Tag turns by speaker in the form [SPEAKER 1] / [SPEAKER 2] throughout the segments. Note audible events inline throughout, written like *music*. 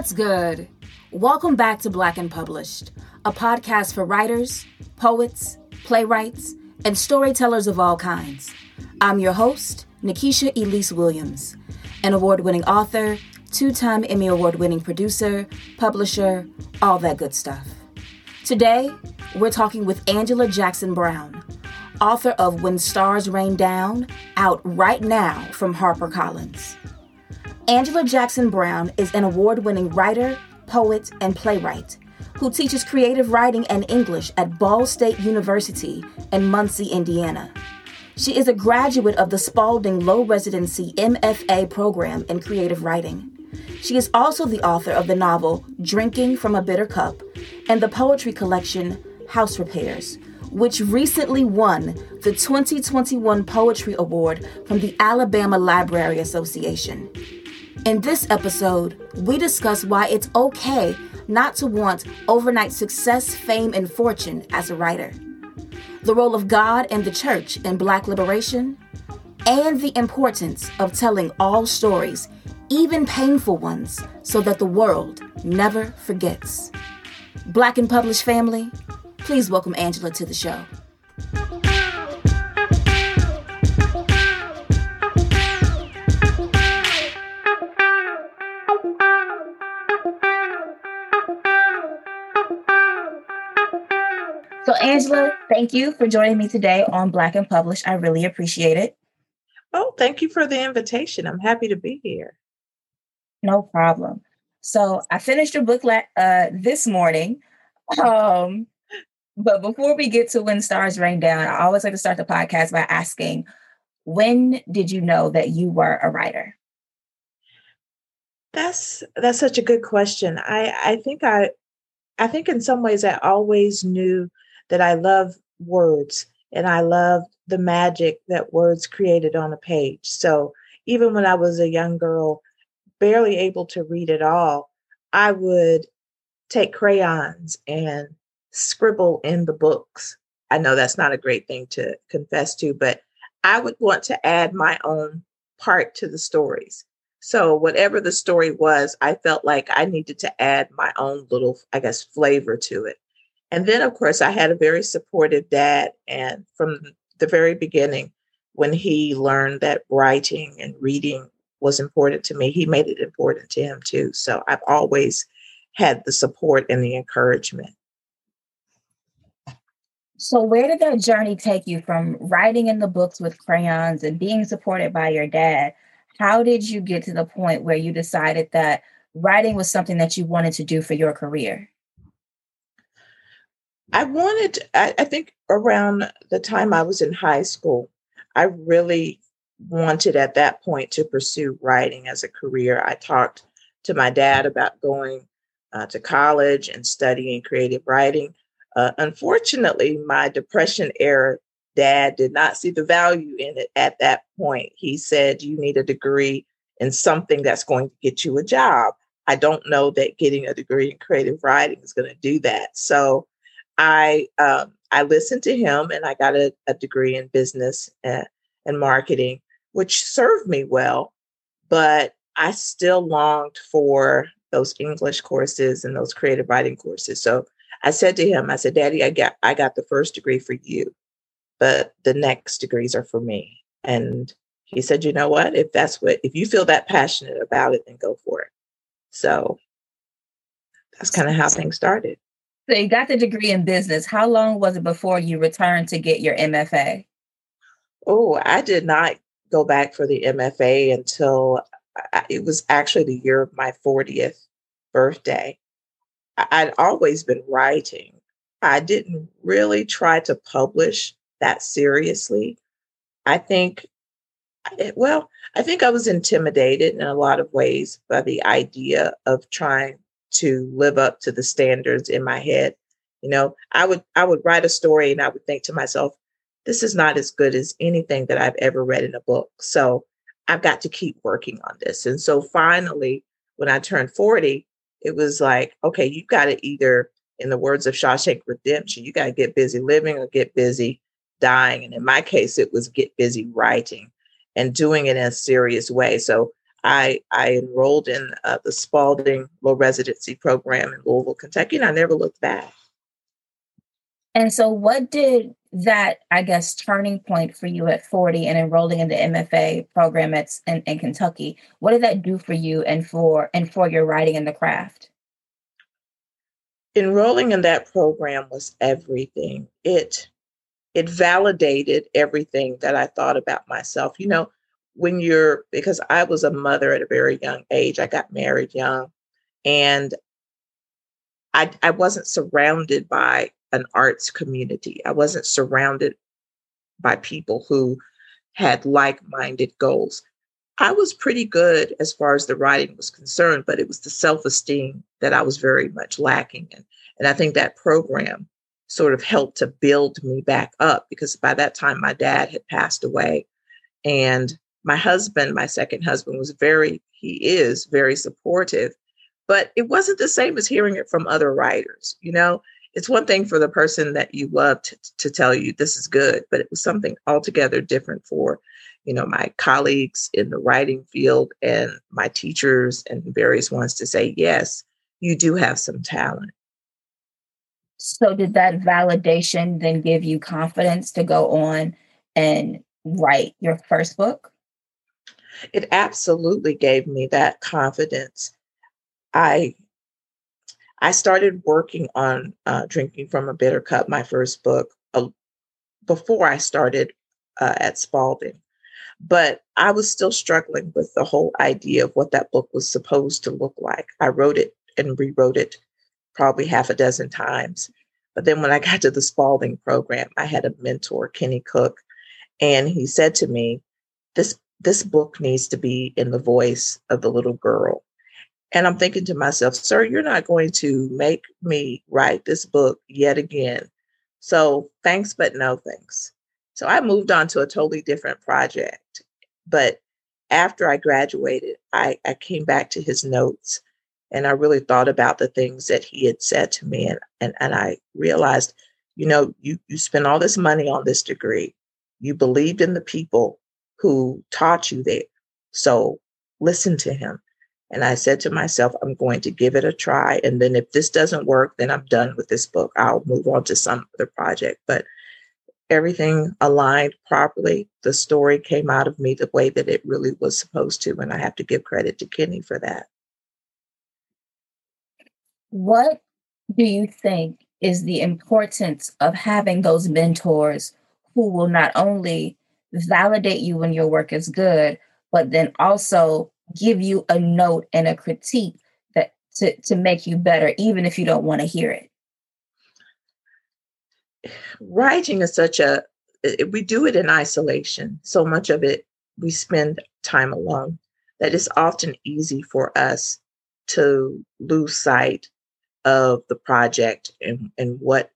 [SPEAKER 1] What's good? Welcome back to Black and Published, a podcast for writers, poets, playwrights, and storytellers of all kinds. I'm your host, Nikisha Elise Williams, an award winning author, two time Emmy Award winning producer, publisher, all that good stuff. Today, we're talking with Angela Jackson Brown, author of When Stars Rain Down, out right now from HarperCollins. Angela Jackson Brown is an award winning writer, poet, and playwright who teaches creative writing and English at Ball State University in Muncie, Indiana. She is a graduate of the Spalding Low Residency MFA program in creative writing. She is also the author of the novel Drinking from a Bitter Cup and the poetry collection House Repairs, which recently won the 2021 Poetry Award from the Alabama Library Association. In this episode, we discuss why it's okay not to want overnight success, fame, and fortune as a writer, the role of God and the church in Black liberation, and the importance of telling all stories, even painful ones, so that the world never forgets. Black and Published family, please welcome Angela to the show. So, Angela, thank you for joining me today on Black and Published. I really appreciate it.
[SPEAKER 2] Oh, thank you for the invitation. I'm happy to be here.
[SPEAKER 1] No problem. So, I finished your book la- uh, this morning. Um, but before we get to When Stars Rain Down, I always like to start the podcast by asking, when did you know that you were a writer?
[SPEAKER 2] That's that's such a good question. I I think I I think in some ways I always knew that I love words and I love the magic that words created on a page. So even when I was a young girl, barely able to read at all, I would take crayons and scribble in the books. I know that's not a great thing to confess to, but I would want to add my own part to the stories. So, whatever the story was, I felt like I needed to add my own little, I guess, flavor to it. And then, of course, I had a very supportive dad. And from the very beginning, when he learned that writing and reading was important to me, he made it important to him too. So I've always had the support and the encouragement.
[SPEAKER 1] So, where did that journey take you from writing in the books with crayons and being supported by your dad? How did you get to the point where you decided that writing was something that you wanted to do for your career?
[SPEAKER 2] I wanted, I, I, think around the time I was in high school, I really wanted at that point to pursue writing as a career. I talked to my dad about going uh, to college and studying creative writing. Uh, unfortunately, my depression era dad did not see the value in it at that point. He said, You need a degree in something that's going to get you a job. I don't know that getting a degree in creative writing is going to do that. So I um, I listened to him and I got a, a degree in business and, and marketing, which served me well. But I still longed for those English courses and those creative writing courses. So I said to him, I said, Daddy, I got I got the first degree for you, but the next degrees are for me. And he said, you know what? If that's what if you feel that passionate about it, then go for it. So that's kind of how things started.
[SPEAKER 1] So you got the degree in business. How long was it before you returned to get your MFA?
[SPEAKER 2] Oh, I did not go back for the MFA until it was actually the year of my 40th birthday. I'd always been writing. I didn't really try to publish that seriously. I think, well, I think I was intimidated in a lot of ways by the idea of trying to live up to the standards in my head. You know, I would I would write a story and I would think to myself, this is not as good as anything that I've ever read in a book. So I've got to keep working on this. And so finally, when I turned 40, it was like, okay, you've got to either, in the words of Shawshank Redemption, you got to get busy living or get busy dying. And in my case, it was get busy writing and doing it in a serious way. So I, I enrolled in uh, the Spalding Low Residency Program in Louisville, Kentucky, and I never looked back.
[SPEAKER 3] And so, what did that, I guess, turning point for you at 40 and enrolling in the MFA program at, in, in Kentucky? What did that do for you and for and for your writing and the craft?
[SPEAKER 2] Enrolling in that program was everything. It it validated everything that I thought about myself. You know, when you're because I was a mother at a very young age, I got married young, and I I wasn't surrounded by an arts community. I wasn't surrounded by people who had like-minded goals. I was pretty good as far as the writing was concerned, but it was the self-esteem that I was very much lacking in. And I think that program sort of helped to build me back up because by that time my dad had passed away and my husband my second husband was very he is very supportive but it wasn't the same as hearing it from other writers you know it's one thing for the person that you loved to, to tell you this is good but it was something altogether different for you know my colleagues in the writing field and my teachers and various ones to say yes you do have some talent
[SPEAKER 3] so, did that validation then give you confidence to go on and write your first book?
[SPEAKER 2] It absolutely gave me that confidence. I I started working on uh, drinking from a bitter cup, my first book, uh, before I started uh, at Spalding. But I was still struggling with the whole idea of what that book was supposed to look like. I wrote it and rewrote it probably half a dozen times. But then when I *laughs* got to the Spalding program, I had a mentor, Kenny Cook, and he said to me, This this book needs to be in the voice of the little girl. And I'm thinking to myself, sir, you're not going to make me write this book yet again. So thanks, but no thanks. So I moved on to a totally different project. But after I graduated, I, I came back to his notes and I really thought about the things that he had said to me. And, and, and I realized, you know, you, you spent all this money on this degree. You believed in the people who taught you there. So listen to him. And I said to myself, I'm going to give it a try. And then if this doesn't work, then I'm done with this book. I'll move on to some other project. But everything aligned properly. The story came out of me the way that it really was supposed to. And I have to give credit to Kenny for that.
[SPEAKER 3] What do you think is the importance of having those mentors who will not only validate you when your work is good, but then also give you a note and a critique that to, to make you better, even if you don't want to hear it?
[SPEAKER 2] Writing is such a we do it in isolation. So much of it we spend time alone that it's often easy for us to lose sight of the project and, and what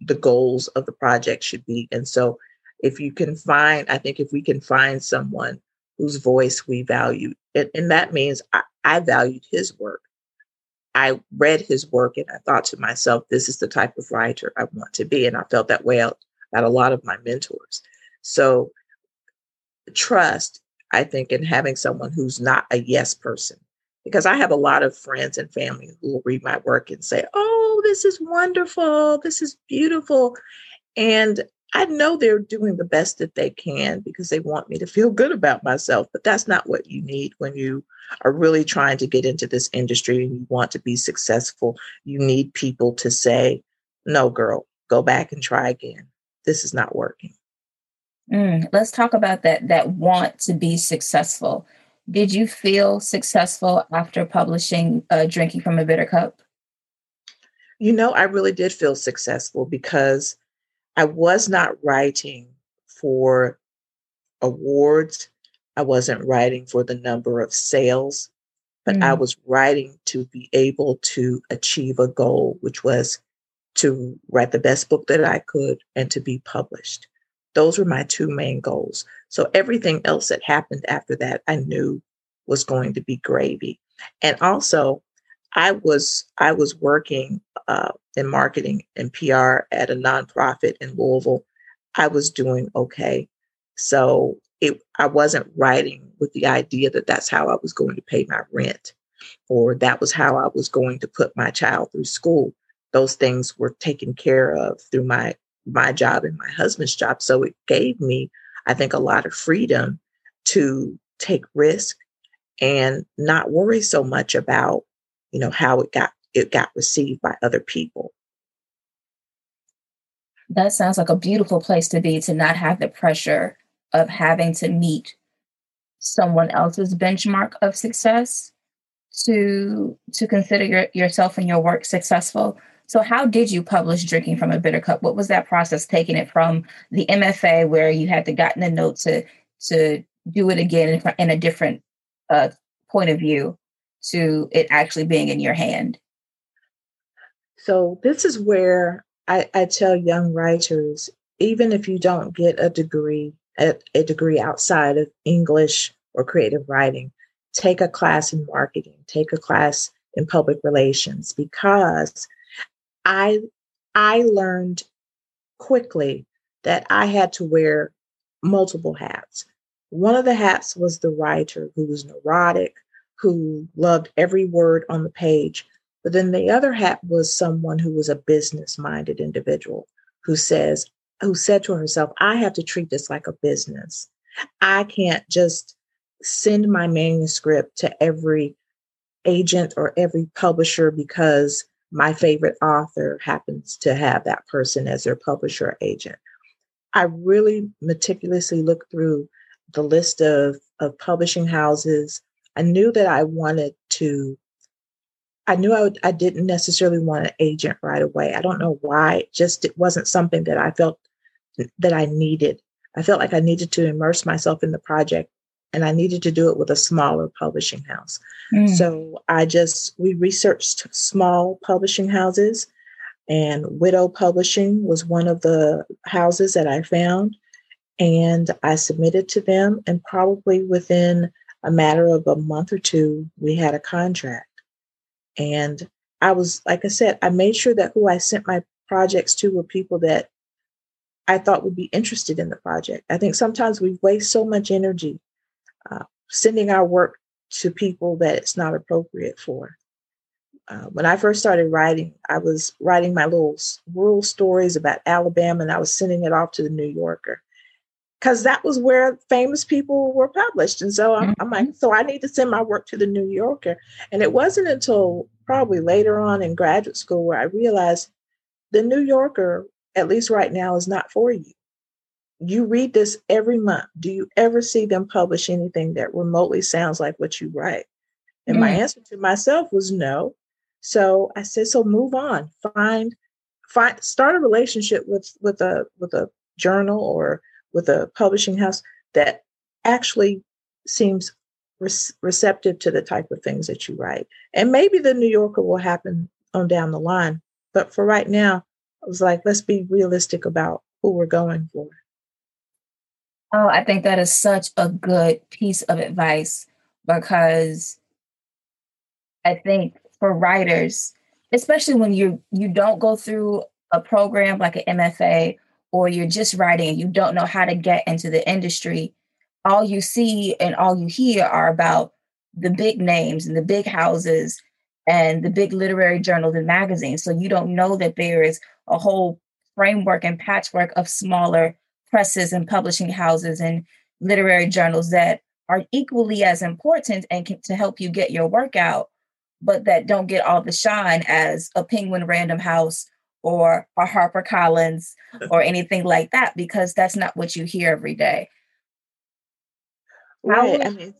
[SPEAKER 2] the goals of the project should be. And so if you can find, I think if we can find someone whose voice we value, and, and that means I, I valued his work. I read his work and I thought to myself, this is the type of writer I want to be. And I felt that way about a lot of my mentors. So trust, I think, in having someone who's not a yes person, because I have a lot of friends and family who will read my work and say, Oh, this is wonderful. This is beautiful. And I know they're doing the best that they can because they want me to feel good about myself. But that's not what you need when you are really trying to get into this industry and you want to be successful. You need people to say, No, girl, go back and try again. This is not working.
[SPEAKER 3] Mm, let's talk about that that want to be successful did you feel successful after publishing uh, Drinking from a Bitter Cup?
[SPEAKER 2] You know, I really did feel successful because I was not writing for awards. I wasn't writing for the number of sales, but mm. I was writing to be able to achieve a goal, which was to write the best book that I could and to be published. Those were my two main goals. So everything else that happened after that, I knew was going to be gravy. And also, I was I was working uh, in marketing and PR at a nonprofit in Louisville. I was doing okay, so it, I wasn't writing with the idea that that's how I was going to pay my rent or that was how I was going to put my child through school. Those things were taken care of through my my job and my husband's job. So it gave me, I think, a lot of freedom to take risk and not worry so much about, you know, how it got it got received by other people.
[SPEAKER 3] That sounds like a beautiful place to be to not have the pressure of having to meet someone else's benchmark of success to to consider your, yourself and your work successful. So how did you publish drinking from a bitter cup? What was that process taking it from the mfa where you had to gotten a note to to do it again in, a different uh, point of view to it actually being in your hand
[SPEAKER 2] so this is where I, I tell young writers even if you don't get a degree a, a degree outside of English or creative writing, take a class in marketing, take a class in public relations because I I learned quickly that I had to wear multiple hats. One of the hats was the writer who was neurotic, who loved every word on the page. But then the other hat was someone who was a business minded individual who says, who said to herself, I have to treat this like a business. I can't just send my manuscript to every agent or every publisher because my favorite author happens to have that person as their publisher agent. I really meticulously looked through the list of, of publishing houses. I knew that I wanted to, I knew I, would, I didn't necessarily want an agent right away. I don't know why, just it wasn't something that I felt that I needed. I felt like I needed to immerse myself in the project and I needed to do it with a smaller publishing house. Mm. So I just, we researched small publishing houses, and WiDo Publishing was one of the houses that I found. And I submitted to them, and probably within a matter of a month or two, we had a contract. And I was, like I said, I made sure that who I sent my projects to were people that I thought would be interested in the project. I think sometimes we waste so much energy uh, sending our work to people that it's not appropriate for. Uh, when I first started writing, I was writing my little rural stories about Alabama and I was sending it off to the New Yorker because that was where famous people were published. And so I'm, mm-hmm. I'm, like, so I need to send my work to the New Yorker. And it wasn't until probably later on in graduate school where I realized the New Yorker at least right now, is not for you. You read this every month. Do you ever see them publish anything that remotely sounds like what you write? And mm. my answer to myself was no. So I said, so move on. Find find start a relationship with with a with a journal or with a publishing house that actually seems re- receptive to the type of things that you write. And maybe the New Yorker will happen on down the line. But for right now, I was like, let's be realistic about who we're going for.
[SPEAKER 3] Oh, I think that is such a good piece of advice because I think for writers, especially when you you don't go through a program like an MFA or you're just writing and you don't know how to get into the industry, all you see and all you hear are about the big names and the big houses and the big literary journals and magazines. So you don't know that there is a whole framework and patchwork of smaller presses and publishing houses and literary journals that are equally as important and can, to help you get your work out, but that don't get all the shine as a Penguin Random House or a Harper Collins *laughs* or anything like that, because that's not what you hear every day.
[SPEAKER 2] Right. I mean,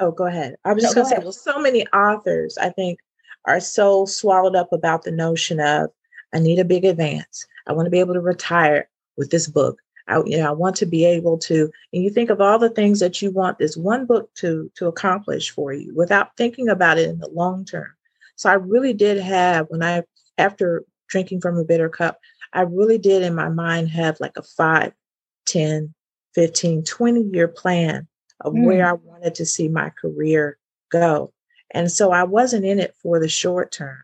[SPEAKER 2] oh, go ahead. I was no, just going to say, well, so many authors, I think, are so swallowed up about the notion of I need a big advance. I want to be able to retire with this book. I, you know, I want to be able to, and you think of all the things that you want this one book to to accomplish for you without thinking about it in the long term. So I really did have when I after drinking from a bitter cup, I really did in my mind have like a 5, 10, 15, 20 year plan of mm. where I wanted to see my career go. And so I wasn't in it for the short term.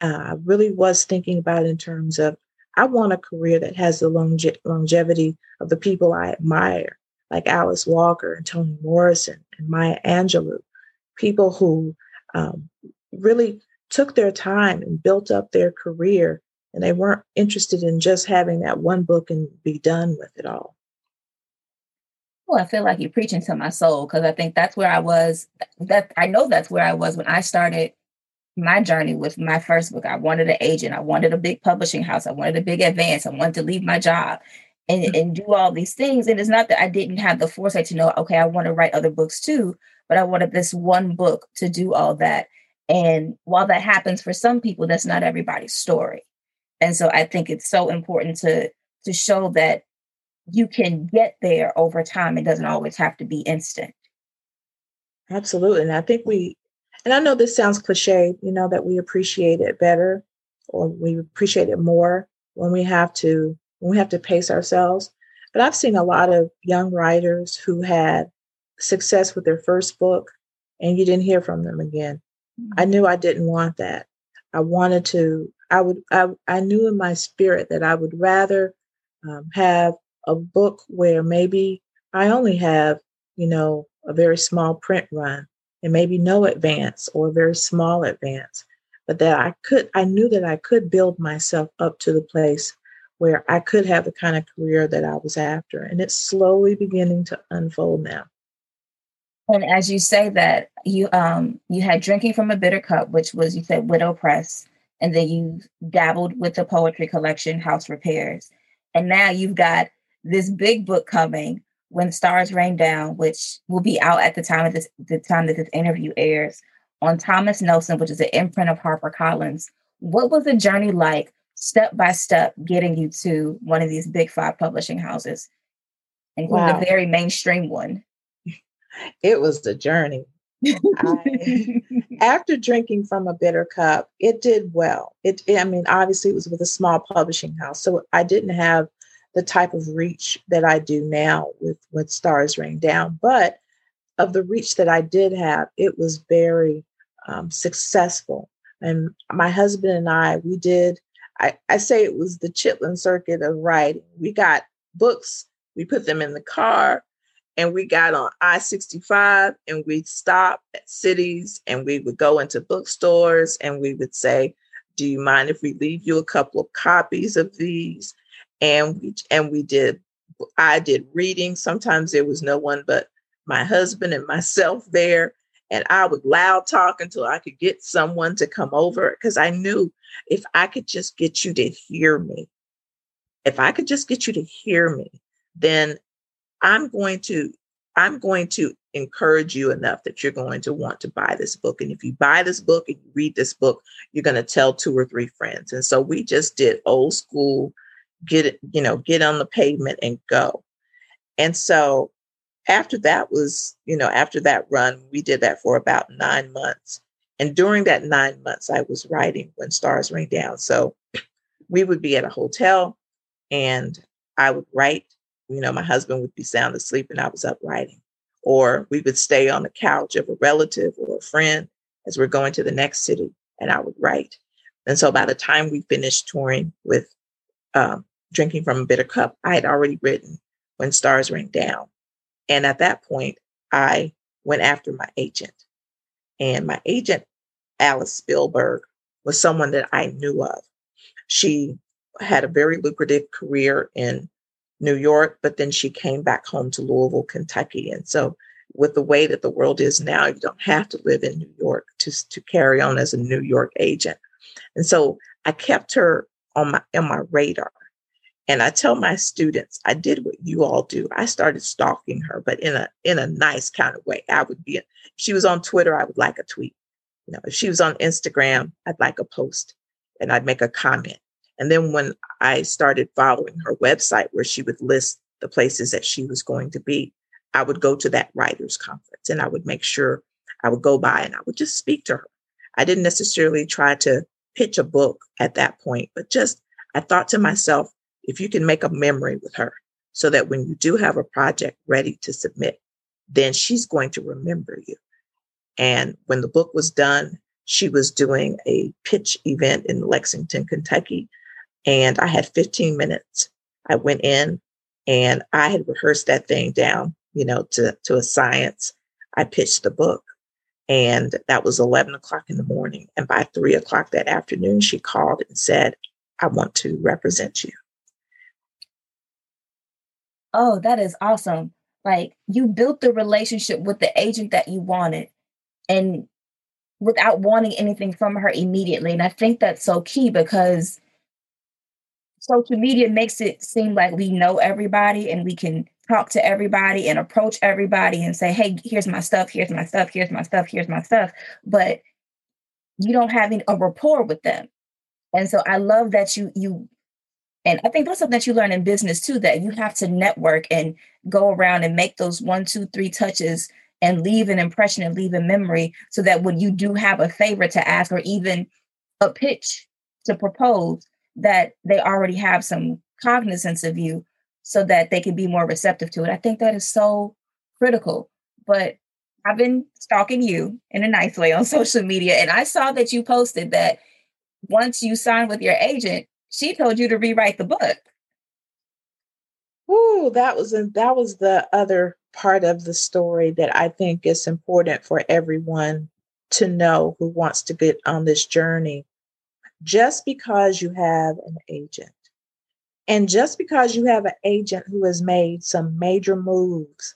[SPEAKER 2] Uh, I really was thinking about it in terms of I want a career that has the longe- longevity of the people I admire. like Alice Walker and Toni Morrison and Maya Angelou, people who um, really took their time and built up their career, and they weren't interested in just having that one book and be done with it all.
[SPEAKER 3] Well, I feel like you're preaching to my soul because I think that's where I was. That I know that's where I was when I started my journey with my first book. I wanted an agent. I wanted a big publishing house. I wanted a big advance. I wanted to leave my job and, mm-hmm. and do all these things. And it's not that I didn't have the foresight to know, okay, I want to write other books too, but I wanted this one book to do all that. And while that happens for some people, that's not everybody's story. And so I think it's so important to to show that you can get there over time. It doesn't always have to be instant.
[SPEAKER 2] Absolutely. And I think we, and I know this sounds cliche, you know, that we appreciate it better or we appreciate it more when we have to, when we have to pace ourselves. But I've seen a lot of young writers who had success with their first book and you didn't hear from them again. Mm-hmm. I knew I didn't want that. I wanted to, I would, I, I knew in my spirit that I would rather um, have a book where maybe I only have, you know, a very small print run and maybe no advance or a very small advance, but that I could, I knew that I could build myself up to the place where I could have the kind of career that I was after. And it's slowly beginning to unfold now.
[SPEAKER 3] And as you say that, you um you had drinking from a bitter cup, which was you said WiDo Press, and then you dabbled with the poetry collection House Repairs. And now you've got this big book coming when stars rain down which will be out at the time of this the time that this interview airs on thomas nelson which is an imprint of harpercollins what was the journey like step by step getting you to one of these big five publishing houses including wow. a very mainstream one
[SPEAKER 2] it was the journey I, *laughs* after drinking from a bitter cup it did well it i mean obviously it was with a small publishing house so i didn't have the type of reach that I do now with with Stars Rain Down. But of the reach that I did have, it was very um, successful. And my husband and I, we did, I, I say it was the Chitlin circuit of writing. We got books, we put them in the car, and we got on I 65 and we'd stop at cities and we would go into bookstores and we would say, Do you mind if we leave you a couple of copies of these? and we and we did I did reading. Sometimes there was no one but my husband and *laughs* myself there. And I would loud talk until I could get someone to come over because I knew if I could just get you to hear me, if I could just get you to hear me, then I'm going to I'm going to encourage you enough that you're going to want to buy this book. And if you buy this book and you read this book, you're going to tell two or three friends. And so we just did old school get it, you know, get on the pavement and go. And so after that was, you know, after that run, we did that for about nine months. And during that nine months, I was writing when stars rain down. So we would be at a hotel and I would write. You know, my husband would be sound asleep and I was up writing. Or we would stay on the couch of a relative or a friend as we're going to the next city and I would write. And so by the time we finished touring with um, drinking from a bitter cup, I had already written when stars rain down. And at that point, I went after my agent. And my agent, Alice Speilburg, was someone that I knew of. She had a very lucrative career in New York, but then she came back home to Louisville, Kentucky. And so, with the way that the world is now, you don't have to live in New York to, to carry on as a New York agent. And so, I kept her on my on my radar. And I tell my students, I did what you all do. I started stalking her, but in a in a nice kind of way. I would be if she was on Twitter, I would like a tweet. You know, if she was on Instagram, I'd like a post and I'd make a comment. And then when I started following her website where she would list the places that she was going to be, I would go to that writers conference and I would make sure I would go by and I would just speak to her. I didn't necessarily try to pitch a book at that point, but just I thought to myself, if you can make a memory with her so that when you do have a project ready to submit, then she's going to remember you. And when the book was done, she was doing a pitch event in Lexington, Kentucky. And I had 15 minutes. I went in and I had rehearsed that thing down you know, to, to a science. I pitched the book and that was 11 o'clock in the morning. And by three o'clock that afternoon, she called and said, I want to represent you.
[SPEAKER 3] Oh, that is awesome. Like you built the relationship with the agent that you wanted and without wanting anything from her immediately. And I think that's so key because social media makes it seem like we know everybody and we can talk to everybody and approach everybody and say, hey, here's my stuff, here's my stuff, here's my stuff, here's my stuff. But you don't have a rapport with them. And so I love that you you and I think that's something that you learn in business too, that you have to network and go around and make those one, two, three touches and leave an impression and leave a memory so that when you do have a favor to ask or even a pitch to propose, that they already have some cognizance of you so that they can be more receptive to it. I think that is so critical. But I've been stalking you in a nice way on *laughs* social media, and I saw that you posted that once you signed with your agent, she told you to rewrite the book.
[SPEAKER 2] Ooh, that was a, that was the other part of the story that I think is important for everyone to know who wants to get on this journey. Just because you have an agent, and just because you have an agent who has made some major moves,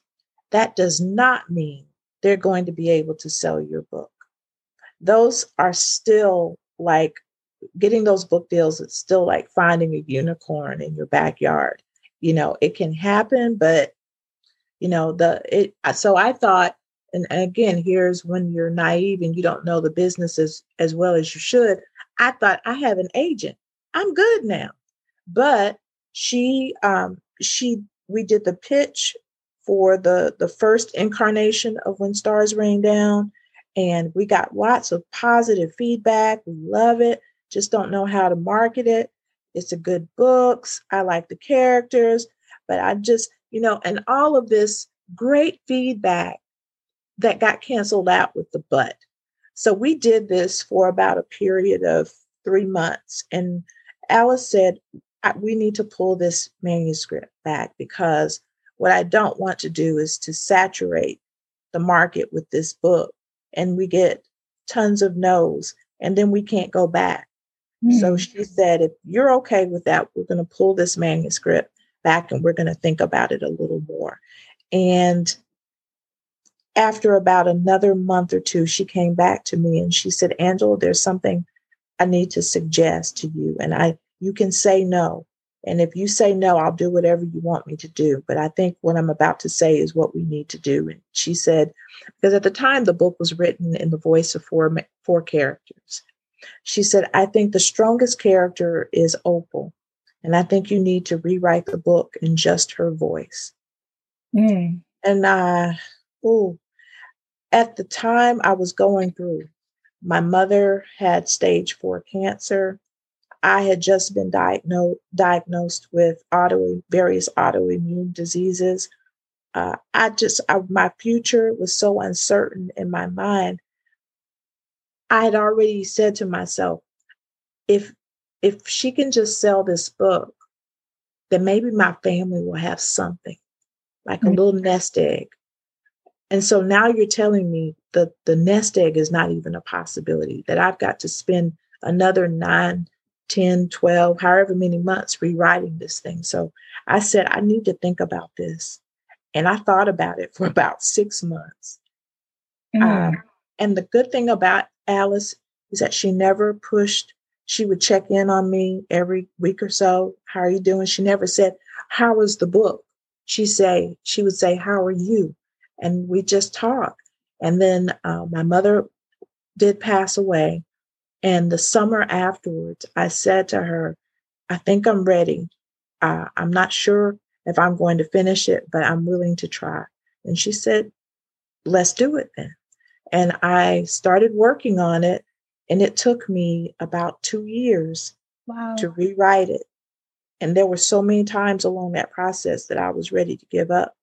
[SPEAKER 2] that does not mean they're going to be able to sell your book. Those are still like getting those book deals it's still like finding a unicorn in your backyard you know it can happen but you know the it so i thought and again here's when you're naive and you don't know the business as, as well as you should i thought i have an agent i'm good now but she um she we did the pitch for the the first incarnation of when stars rain down and we got lots of positive feedback we love it just don't know how to market it. It's a good books. I like the characters, but I just, you know, and all of this great feedback that got canceled out with the but. So we did this for about a period of three months. And Alice said, we need to pull this manuscript back because what I don't want to do is to saturate the market with this book and we get tons of no's and then we can't go back. So hmm. she said, if you're okay with that, we're going to pull this manuscript back and we're going to think about it a little more. And after about another month or two, she came back to me and she said, Angela, there's something I need to suggest to you. And I you can say no. And if you say no, I'll do whatever you want me to do. But I think what I'm about to say is what we need to do. And she said, because at the time the book was written in the voice of four four characters. She said, I think the strongest character is Opal. And I think you need to rewrite the book in just her voice. Mm. And I, oh, at the time I was going through, my mother had stage four cancer. I had just been diagnosed diagnosed with auto various autoimmune diseases. Uh, I just I, my future was so uncertain in my mind I had already said to myself, if if she can just sell this book, then maybe my family will have something, like a mm-hmm. little nest egg. And so now you're telling me that the nest egg is not even a possibility, that I've got to spend another nine, 10, 12, however many months rewriting this thing. So I said, I need to think about this. And I thought about it *laughs* for about six months. Mm. Um, and the good thing about Alice is that she never pushed. She would check in on me every week or so. How are you doing? She never said, How was the book? She say she would say, How are you? And we just talk. And then uh, my mother did pass away. And the summer afterwards, I said to her, I think I'm ready. Uh, I'm not sure if I'm going to finish it, but I'm willing to try. And she said, Let's do it then. And I started working on it, and it took me about two years wow. to rewrite it. And there were so many times along that process that I was ready to give up.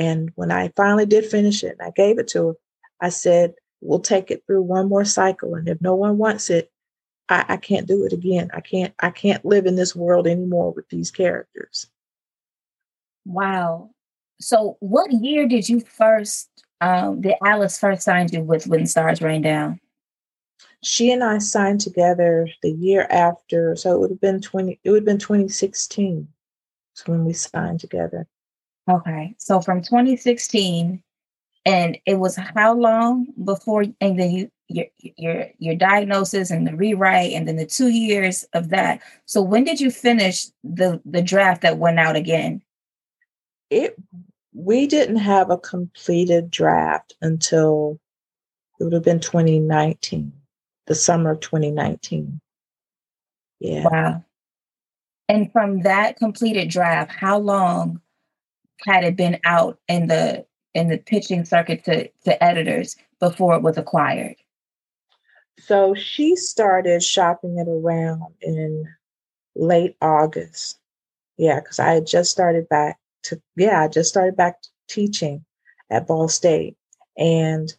[SPEAKER 2] And when I finally did finish it and I gave it to her, I said, We'll take it through one more cycle. And if no one wants it, I, I can't do it again. I can't, I can't live in this world anymore with these characters.
[SPEAKER 3] Wow. So, what year did you first, um, did Alice first sign you with When Stars Rain Down?
[SPEAKER 2] She and I signed together the year after, so it would have been 20, it would have been 2016 when we signed together.
[SPEAKER 3] Okay. So from 2016, and it was how long before, and then you, your, your, your diagnosis and the rewrite, and then the two years of that. So when did you finish the, the draft that went out again?
[SPEAKER 2] It, we didn't have a completed draft until it would have been 2019, the summer of 2019. Yeah.
[SPEAKER 3] Wow. And from that completed draft, how long had it been out in the in the pitching circuit to, to editors before it was acquired?
[SPEAKER 2] So she started shopping it around in late August. Yeah, because I had just started back to yeah, I just started back teaching at Ball State. And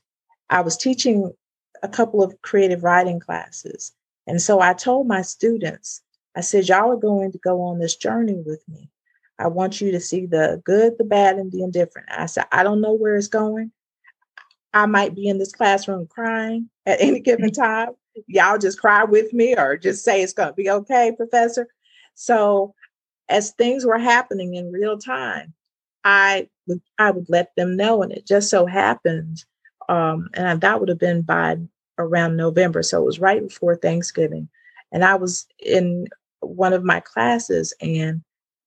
[SPEAKER 2] I was teaching a couple of creative writing classes. And so I told my students, I said, y'all are going to go on this journey with me. I want you to see the good, the bad, and the indifferent. I said, I don't know where it's going. I might be in this classroom crying at any given *laughs* time. Y'all just cry with me or just say it's going to be okay, professor. So, as things were happening in real time, I would I would let them know, and it just so happened, um, and that would have been by around November, so it was right before Thanksgiving, and I was in one of my classes, and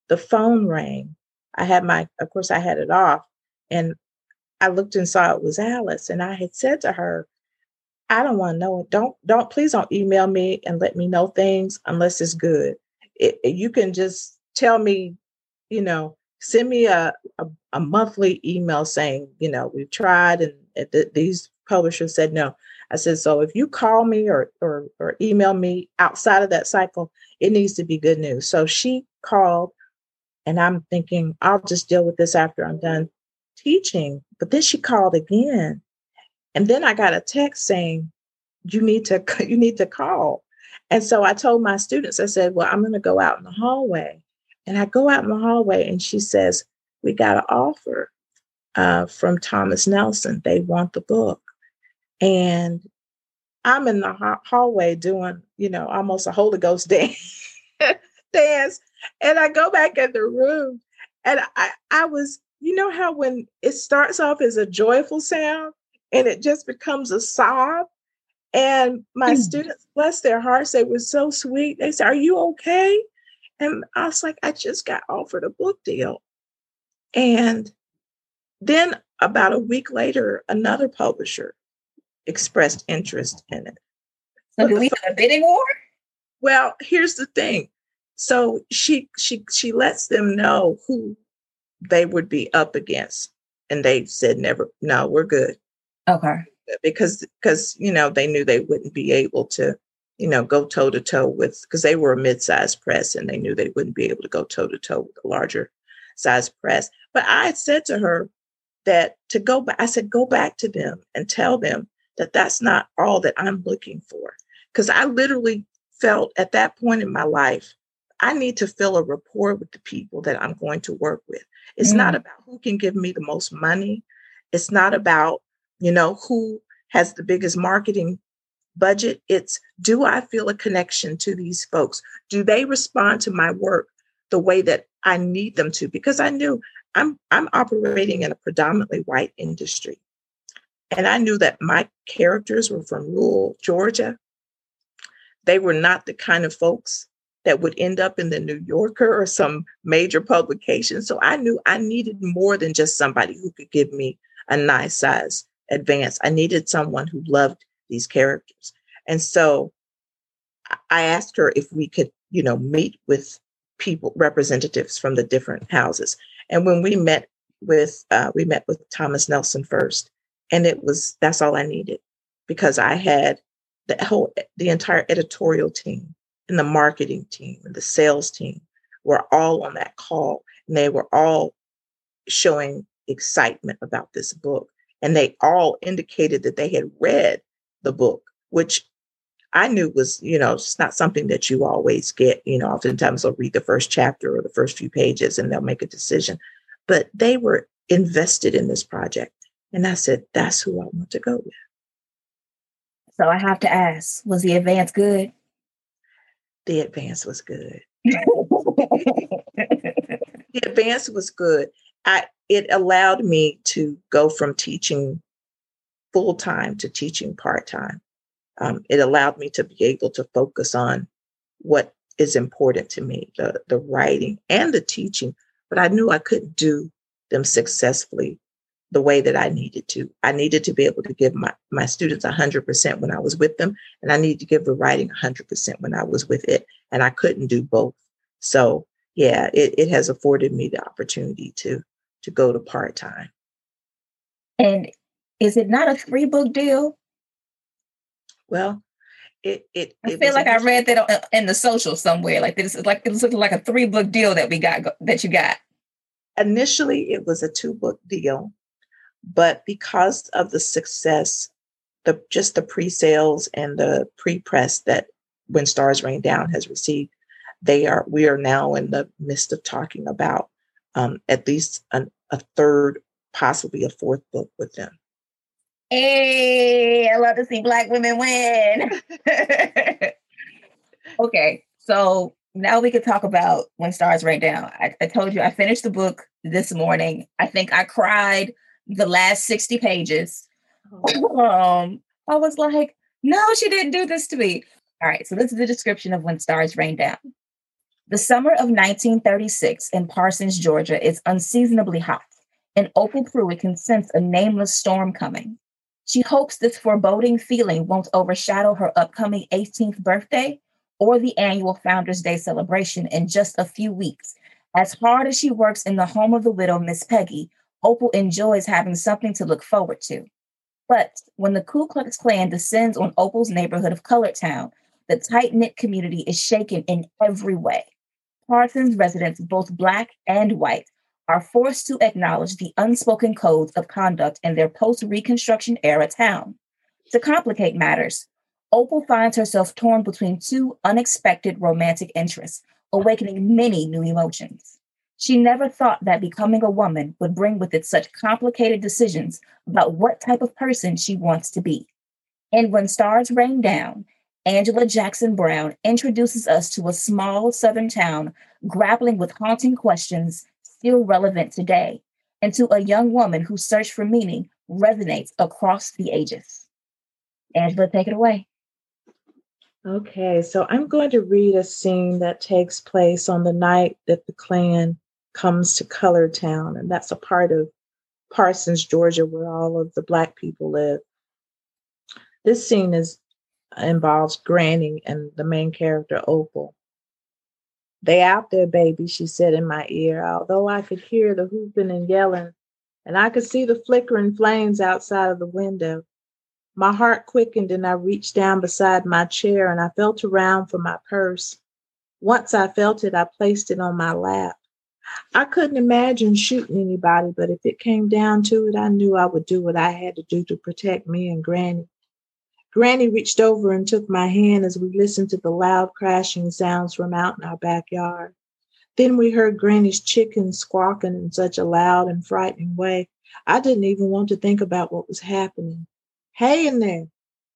[SPEAKER 2] the phone rang. I had my, of course, I had it off, and I looked and saw it was Alice, and I had said to her, "I don't want to know it. Don't, don't, please don't email me and let me know things unless it's good. It, you can just tell me, you know, send me a, a, a monthly email saying, you know, we've tried and th- these publishers said no. I said, so if you call me or, or or email me outside of that cycle, it needs to be good news. So she called and I'm thinking, I'll just deal with this after I'm done teaching. But then she called again. And then I got a text saying, you need to *laughs* you need to call. And so I told my students, I said, well, I'm going to go out in the hallway. And I go out in the hallway and she says, we got an offer uh, from Thomas Nelson. They want the book. And I'm in the hallway doing, you know, almost a Holy Ghost *laughs* dance. dance and I go back in the room and I, I was, you know how when it starts off as a joyful sound and it just becomes a sob. And my mm. students, bless their hearts, they were so sweet. They said, Are you okay? And I was like, I just got offered a book deal. And then about a week later, another publisher expressed interest in it.
[SPEAKER 3] So do we have a bidding war?
[SPEAKER 2] Well, here's the thing. So she she she lets them know who they would be up against. And they said never, no, we're good.
[SPEAKER 3] Okay.
[SPEAKER 2] Because because you know, they knew they wouldn't be able to, you know, go toe to toe with because they were a mid-sized press and they knew they wouldn't be able to go toe to toe with a larger size press. But I had said to her that to go back, I said, go back to them and tell them that that's not all that I'm looking for. Because I literally felt at that point in my life I need to feel a rapport with the people that I'm going to work with. It's mm. not about who can give me the most money. It's not about, you know, who has the biggest marketing budget. It's do I feel a connection to these folks? Do they respond to my work the way that I need them to? Because I knew I'm I'm operating in a predominantly white industry. And I knew that my characters were from rural Georgia. They were not the kind of folks that would end up in the New Yorker or some major publication. So I knew I needed more than just somebody who could give me a nice size advance. I needed someone who loved these characters. And so I asked her if we could, you know, meet with people, representatives from the different houses. And when we met with, uh, we met with Thomas Nelson first, and it was that's all I needed because I had the whole, the entire editorial team and the marketing team and the sales team were all on that call and they were all showing excitement about this book and they all indicated that they had read the book which i knew was you know it's not something that you always get you know oftentimes they'll read the first chapter or the first few pages and they'll make a decision but they were invested in this project. And I said, that's who I want to go with.
[SPEAKER 3] So I have to ask, was the advance good?
[SPEAKER 2] The advance was good. *laughs* the advance was good. I it allowed me to go from teaching full time to teaching part time. Um, it allowed me to be able to focus on what is important to me, the the writing and the teaching. But I knew I couldn't do them successfully the way that I needed to. I needed to be able to give my, my students 100% when I was with them, and I needed to give the writing 100% when I was with it. And I couldn't do both. So, yeah, it, it has afforded me the opportunity to to go to part time.
[SPEAKER 3] And is it not a three book deal?
[SPEAKER 2] Well, it it.
[SPEAKER 3] I feel like I read that uh, in the social somewhere. Like this is like it looks like a three book deal that we got that you got.
[SPEAKER 2] Initially, it was a two book deal, but because of the success, the just the pre-sales and the pre-press that When Stars Rain Down has received, they are we are now in the midst of talking about um, at least an, a third, possibly a fourth book with them.
[SPEAKER 3] Hey, I love to see Black women win. *laughs* okay, so now we could talk about When Stars Rain Down. I, I told you I finished the book this morning. I think I cried the last 60 pages. Oh. *laughs* um, I was like, no, she didn't do this to me. All right, so this is the description of When Stars Rain Down. The summer of 1936 in Parsons, Georgia is unseasonably hot, and Opal Pruitt can sense a nameless storm coming. She hopes this foreboding feeling won't overshadow her upcoming 18th birthday or the annual Founders Day celebration in just a few weeks. As hard as she works in the home of the widow, Miss Peggy, Opal enjoys having something to look forward to. But when the Ku Klux Klan descends on Opal's neighborhood of Colored Town, the tight knit community is shaken in every way. Parsons residents, both Black and white, are forced to acknowledge the unspoken codes of conduct in their post Reconstruction era town. To complicate matters, Opal finds herself torn between two unexpected romantic interests, awakening many new emotions. She never thought that becoming a woman would bring with it such complicated decisions about what type of person she wants to be. And when stars rain down, Angela Jackson Brown introduces us to a small southern town grappling with haunting questions still relevant today, and to a young woman whose search for meaning resonates across the ages. Angela, take it away.
[SPEAKER 2] Okay, so I'm going to read a scene that takes place on the night that the Klan comes to Colored Town, and that's a part of Parsons, Georgia, where all of the Black people live. This scene is involves Granny and the main character, Opal. They out there, baby, she said in my ear, although I could hear the whooping and yelling, and I could see the flickering flames outside of the window. My heart quickened and I reached down beside my chair and I felt around for my purse. Once I felt it, I placed it on my lap. I couldn't imagine shooting anybody, but if it came down to it, I knew I would do what I had to do to protect me and Granny. Granny reached over and took my hand as we listened to the loud crashing sounds from out in our backyard. Then we heard Granny's chickens squawking in such a loud and frightening way. I didn't even want to think about what was happening. Hey in there.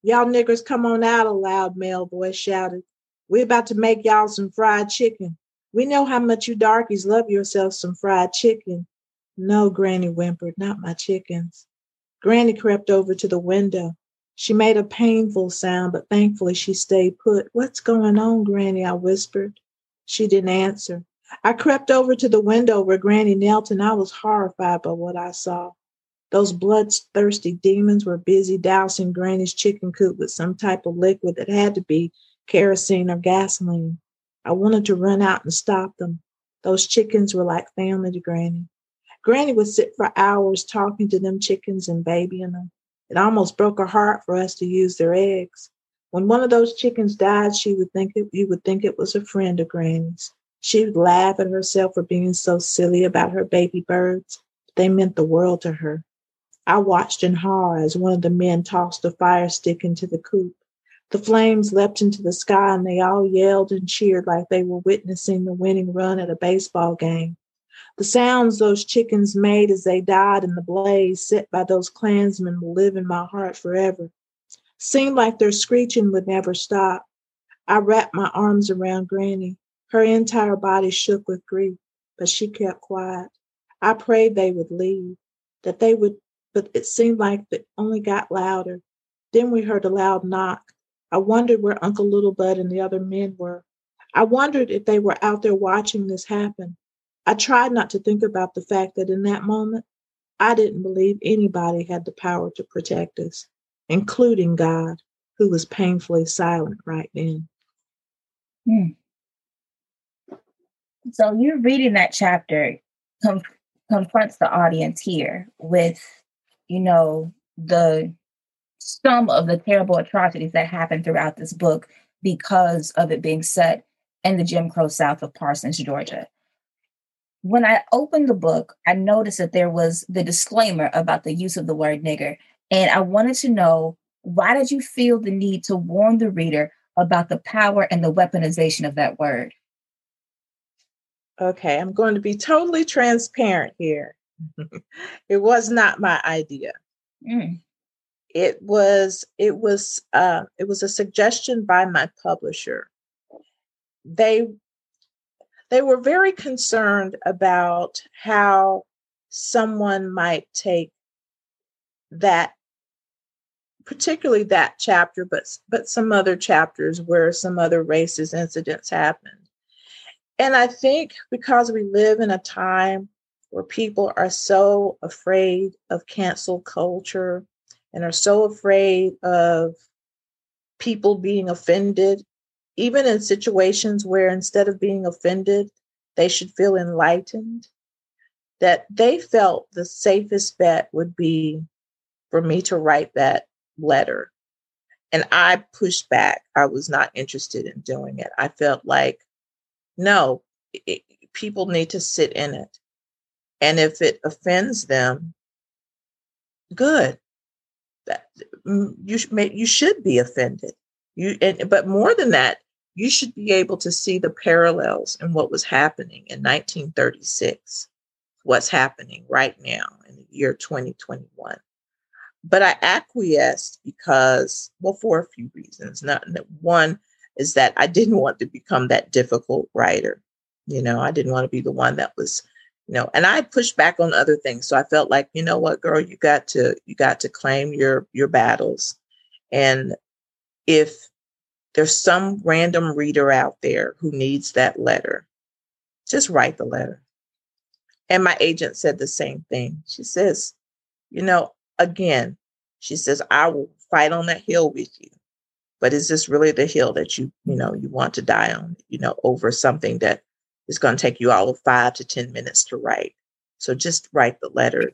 [SPEAKER 2] Y'all niggers come on out, a loud male voice shouted. We're about to make y'all some fried chicken. We know how much you darkies love yourselves some fried chicken. No, Granny whimpered, not my chickens. Granny crept over to the window. She made a painful sound, but thankfully she stayed put. What's going on, Granny? I whispered. She didn't answer. I crept over to the window where Granny knelt, and I was horrified by what I saw. Those bloodthirsty demons were busy dousing Granny's chicken coop with some type of liquid that had to be kerosene or gasoline. I wanted to run out and stop them. Those chickens were like family to Granny. Granny would sit for hours talking to them chickens and babying them. It almost broke her heart for us to use their eggs. When one of those chickens died, she would think it, you would think it was a friend of Granny's. She would laugh at herself for being so silly about her baby birds. They meant the world to her. I watched in horror as one of the men tossed a fire stick into the coop. The flames leapt into the sky and they all yelled and cheered like they were witnessing the winning run at a baseball game. The sounds those chickens made as they died in the blaze set by those Klansmen will live in my heart forever. Seemed like their screeching would never stop. I wrapped my arms around Granny. Her entire body shook with grief, but she kept quiet. I prayed they would leave, that they would, but it seemed like it only got louder. Then we heard a loud knock. I wondered where Uncle Littlebud and the other men were. I wondered if they were out there watching this happen. I tried not to think about the fact that in that moment, I didn't believe anybody had the power to protect us, including God, who was painfully silent right then.
[SPEAKER 3] Hmm. So you're reading that chapter com- confronts the audience here with, you know, the some of the terrible atrocities that happened throughout this book because of it being set in the Jim Crow South of Parsons, Georgia. When I opened the book, I noticed that there was the disclaimer about the use of the word nigger. And I wanted to know why did you feel the need to warn the reader about the power and the weaponization of that word?
[SPEAKER 2] Okay, I'm going to be totally transparent here. *laughs* it was not my idea. Mm it was it was uh, it was a suggestion by my publisher. They they were very concerned about how someone might take that particularly that chapter but but some other chapters where some other racist incidents happened. And i think because we live in a time where people are so afraid of cancel culture and are so afraid of people being offended, even in situations where instead of being offended, they should feel enlightened, that they felt the safest bet would be for me to write that letter. And I pushed back. I was not interested in doing it. I felt like, no, it, people need to sit in it. And if it offends them, good that mm, you may, you should be offended. You and, but more than that, you should be able to see the parallels in what was happening in 1936, what's happening right now in the year 2021. But I acquiesced because, well, for a few reasons. Not one is that I didn't want to become that difficult writer. You know, I didn't want to be the one that was you know and i pushed back on other things. So i felt like you know what girl you got to you got to claim your your battles. And if there's some random reader out there who needs that letter just write the letter. And my agent said the same thing. She says you know again she says i will fight on that hill with you but is this really the hill that you you know you want to die on you know over something that it's going to take you all five to 10 minutes to write. So just write the letter.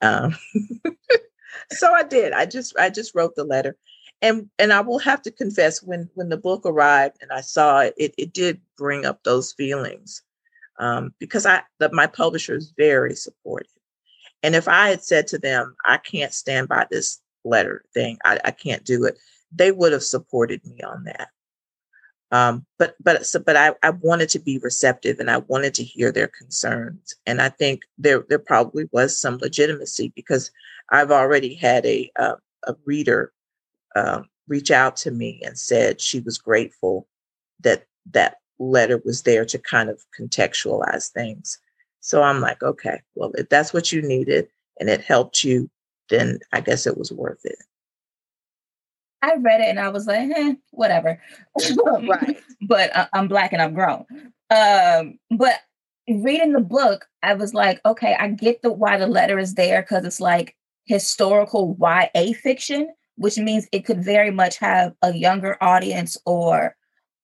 [SPEAKER 2] Um, *laughs* so I did. I just I just wrote the letter. And and I will have to confess when when the book arrived and I saw it, it, it did bring up those feelings. Um, because I the, my publisher is very supportive. And if I had said to them, I can't stand by this letter thing, I, I can't do it, they would have supported me on that. Um, but but so, but I, I wanted to be receptive and I wanted to hear their concerns. And I think there there probably was some legitimacy because I've already had a uh, a reader um, reach out to me and said she was grateful that that letter was there to kind of contextualize things. So I'm like, okay, well, if that's what you needed and it helped you, then I guess it was worth it.
[SPEAKER 3] I read it and I was like, eh, whatever. *laughs* right. but uh, I'm black and I'm grown. Um, but reading the book, I was like, okay, I get the why the letter is there because it's like historical YA fiction, which means it could very much have a younger audience or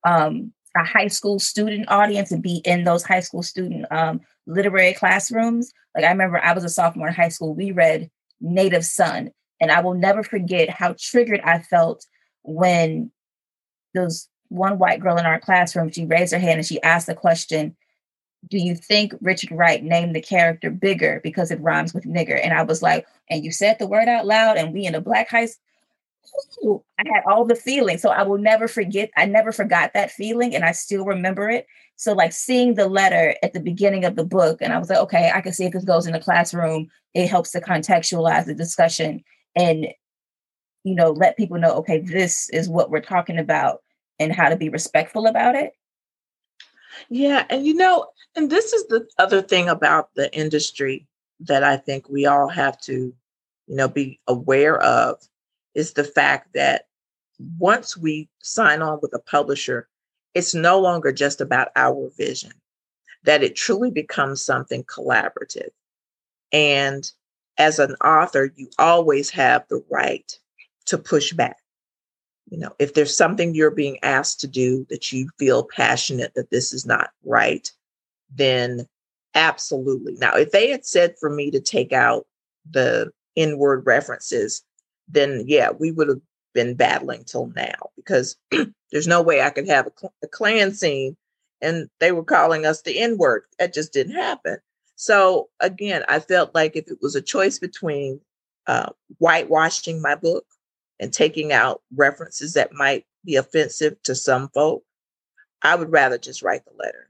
[SPEAKER 3] um, a high school student audience and be in those high school student um, literary classrooms. Like I remember I was a sophomore in high school. We read Native Son and I will never forget how triggered I felt when those one white girl in our classroom, she raised her hand and she asked the question, Do you think Richard Wright named the character bigger because it rhymes with nigger? And I was like, and you said the word out loud, and we in a black high school, I had all the feelings. So I will never forget, I never forgot that feeling, and I still remember it. So like seeing the letter at the beginning of the book, and I was like, okay, I can see if this goes in the classroom, it helps to contextualize the discussion and you know let people know, okay, this is what we're talking about and how to be respectful about it.
[SPEAKER 2] Yeah, and you know, and this is the other thing about the industry that I think we all have to, you know, be aware of is the fact that once we sign on with a publisher, it's no longer just about our vision, that it truly becomes something collaborative. And as an author, you always have the right to push back. You know, if there's something you're being asked to do that you feel passionate that this is not right, then absolutely. Now, if they had said for me to take out the N word references, then yeah, we would have been battling till now because *clears throat* there's no way I could have a, a Klan scene and they were calling us the N word. That just didn't happen. So again, I felt like if it was a choice between uh, whitewashing my book and taking out references that might be offensive to some folk, I would rather just write the letter.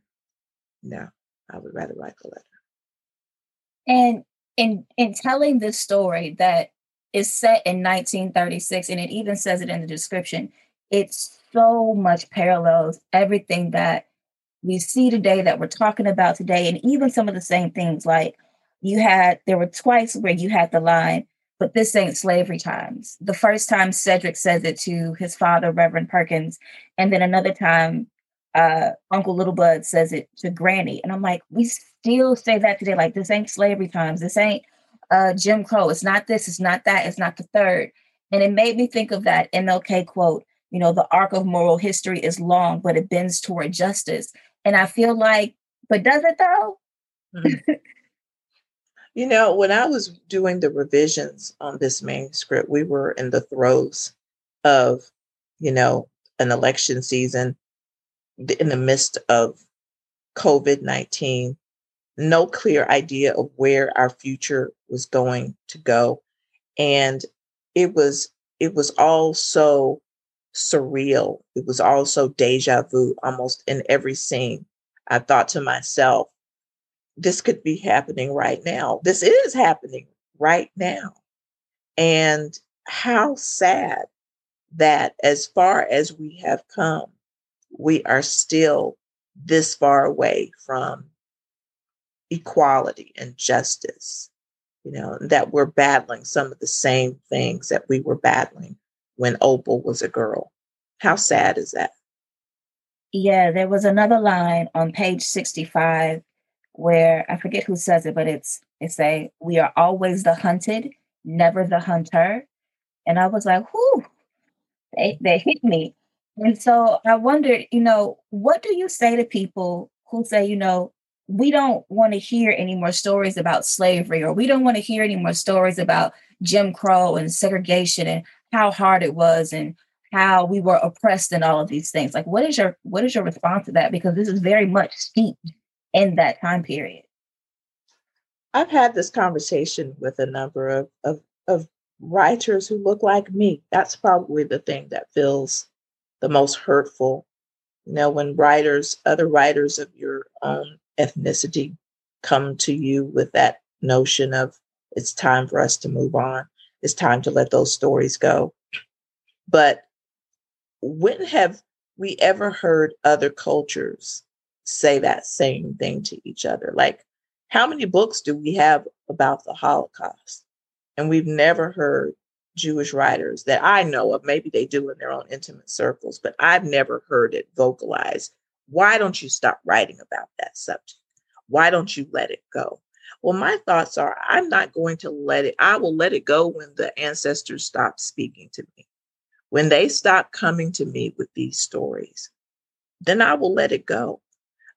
[SPEAKER 2] No, I would rather write the letter.
[SPEAKER 3] And in in telling this story that is set in 1936, and it even says it in the description. It's so much parallels everything that we see today that we're talking about today, and even some of the same things. Like you had, there were twice where you had the line, but this ain't slavery times. The first time Cedric says it to his father, Reverend Perkins, and then another time uh, Uncle Littlebud says it to Granny. And I'm like, we still say that today. Like, this ain't slavery times. This ain't uh, Jim Crow. It's not this, it's not that, it's not the third. And it made me think of that MLK quote, you know, the arc of moral history is long, but it bends toward justice. And I feel like, but does it though?
[SPEAKER 2] Mm-hmm. you know, when I was doing the revisions on this manuscript, we were in the throes of, you know, an election season in the midst of COVID 19 no clear idea of where our future was going to go and it was it was all so surreal. It was also deja vu almost in every scene. I thought to myself this could be happening right now. This is happening right now. And how sad that as far as we have come we are still this far away from equality and justice, you know, that we're battling some of the same things that we were battling when Opal was a girl. How sad is that?
[SPEAKER 3] Yeah, there was another line on page 65 where I forget who says it, but it's it's a we are always the hunted, never the hunter. And I was like, whoo, they, they hit me. And so I wondered, you know, what do you say to people who say, you know, we don't want to hear any more stories about slavery or we don't want to hear any more stories about Jim Crow and segregation and how hard it was and how we were oppressed and all of these things. Like what is your what is your response to that? Because this is very much steeped in that time period.
[SPEAKER 2] I've had this conversation with a number of, of, of writers who look like me. That's probably the thing that feels the most hurtful. You know, when writers, other writers of your own ethnicity come to you with that notion of it's time for us to move on. It's time to let those stories go. But when have we ever heard other cultures say that same thing to each other? Like, how many books do we have about the Holocaust? And we've never heard Jewish writers that I know of. Maybe they do in their own intimate circles, but I've never heard it vocalized why don't you stop writing about that subject? Why don't you let it go? Well, my thoughts are I'm not going to let it, I will let it go when the ancestors stop speaking to me. When they stop coming to me with these stories, then I will let it go.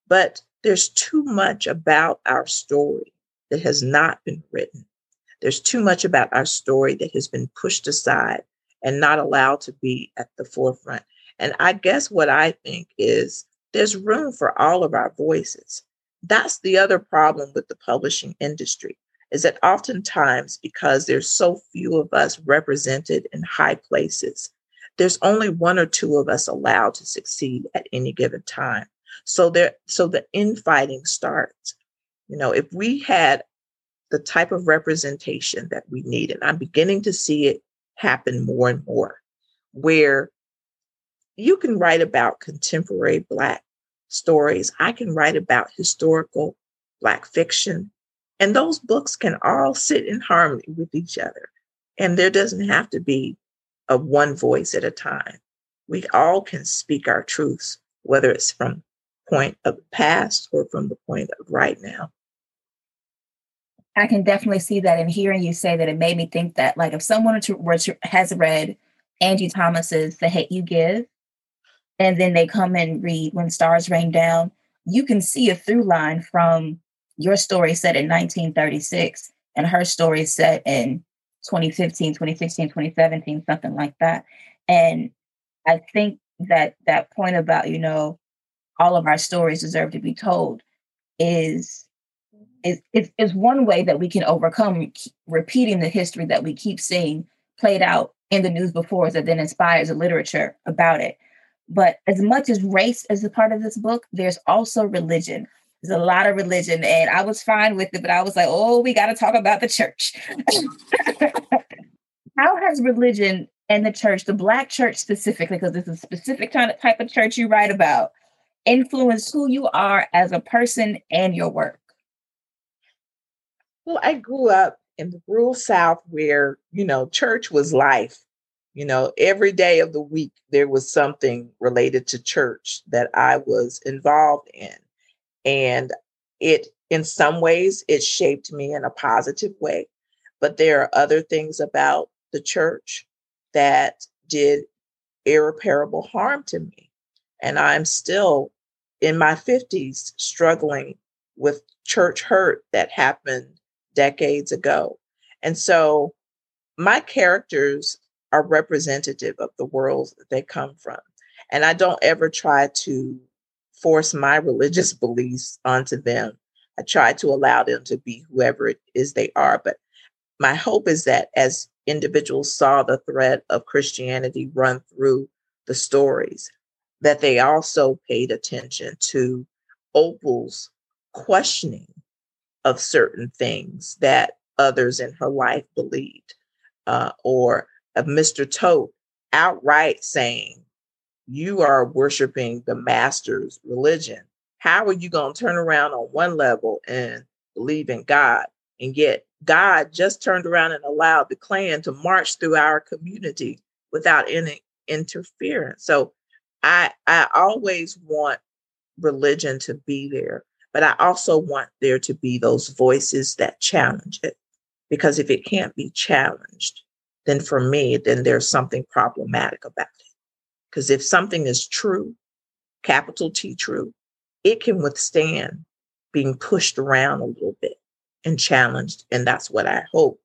[SPEAKER 2] But there's too much about our story that has not been written. There's too much about our story that has been pushed aside and not allowed to be at the forefront. And I guess what I think is there's room for all of our voices. That's the other problem with the publishing industry is that oftentimes because there's so few of us represented in high places, there's only one or two of us allowed to succeed at any given time. So there, so the infighting starts. You know, if we had the type of representation that we need, and I'm beginning to see it happen more and more, where you can write about contemporary Black stories. I can write about historical Black fiction. And those books can all sit in harmony with each other. And there doesn't have to be a one voice at a time. We all can speak our truths, whether it's from point of the past or from the point of right now.
[SPEAKER 3] I can definitely see that in hearing you say that it made me think that like if someone were to has read Angie Thomas's The Hate You Give, and then they come and read When Stars Rain Down, you can see a through line from your story set in 1936 and her story set in 2015, 2016, 2017, something like that. And I think that that point about, you know, all of our stories deserve to be told is is, is, is one way that we can overcome repeating the history that we keep seeing played out in the news before us that then inspires a literature about it. But as much as race is a part of this book, there's also religion. There's a lot of religion, and I was fine with it, but I was like, oh, we got to talk about the church. *laughs* How has religion and the church, the Black church specifically, because it's a specific kind of type of church you write about, influenced who you are as a person and your work?
[SPEAKER 2] Well, I grew up in the rural South where, you know, church was life. You know, every day of the week, there was something related to church that I was involved in. And it, in some ways, it shaped me in a positive way. But there are other things about the church that did irreparable harm to me. And I'm still in my 50s struggling with church hurt that happened decades ago. And so my characters are representative of the world that they come from. And I don't ever try to force my religious *laughs* beliefs onto them. I try to allow them to be whoever it is they are. But my hope is that as individuals saw the thread of Christianity run through the stories, that they also paid attention to Opal's questioning of certain things that others in her life believed, uh, or of Mr. Tote outright saying, You are worshiping the master's religion. How are you going to turn around on one level and believe in God? And yet, God just turned around and allowed the Klan to march through our community without any interference. So, I I always want religion to be there but I also want there to be those voices that challenge it. Because if it can't be challenged, then for me, then there's something problematic about it. Because if something is true, capital T true, it can withstand being pushed around a little bit and challenged. And that's what I hope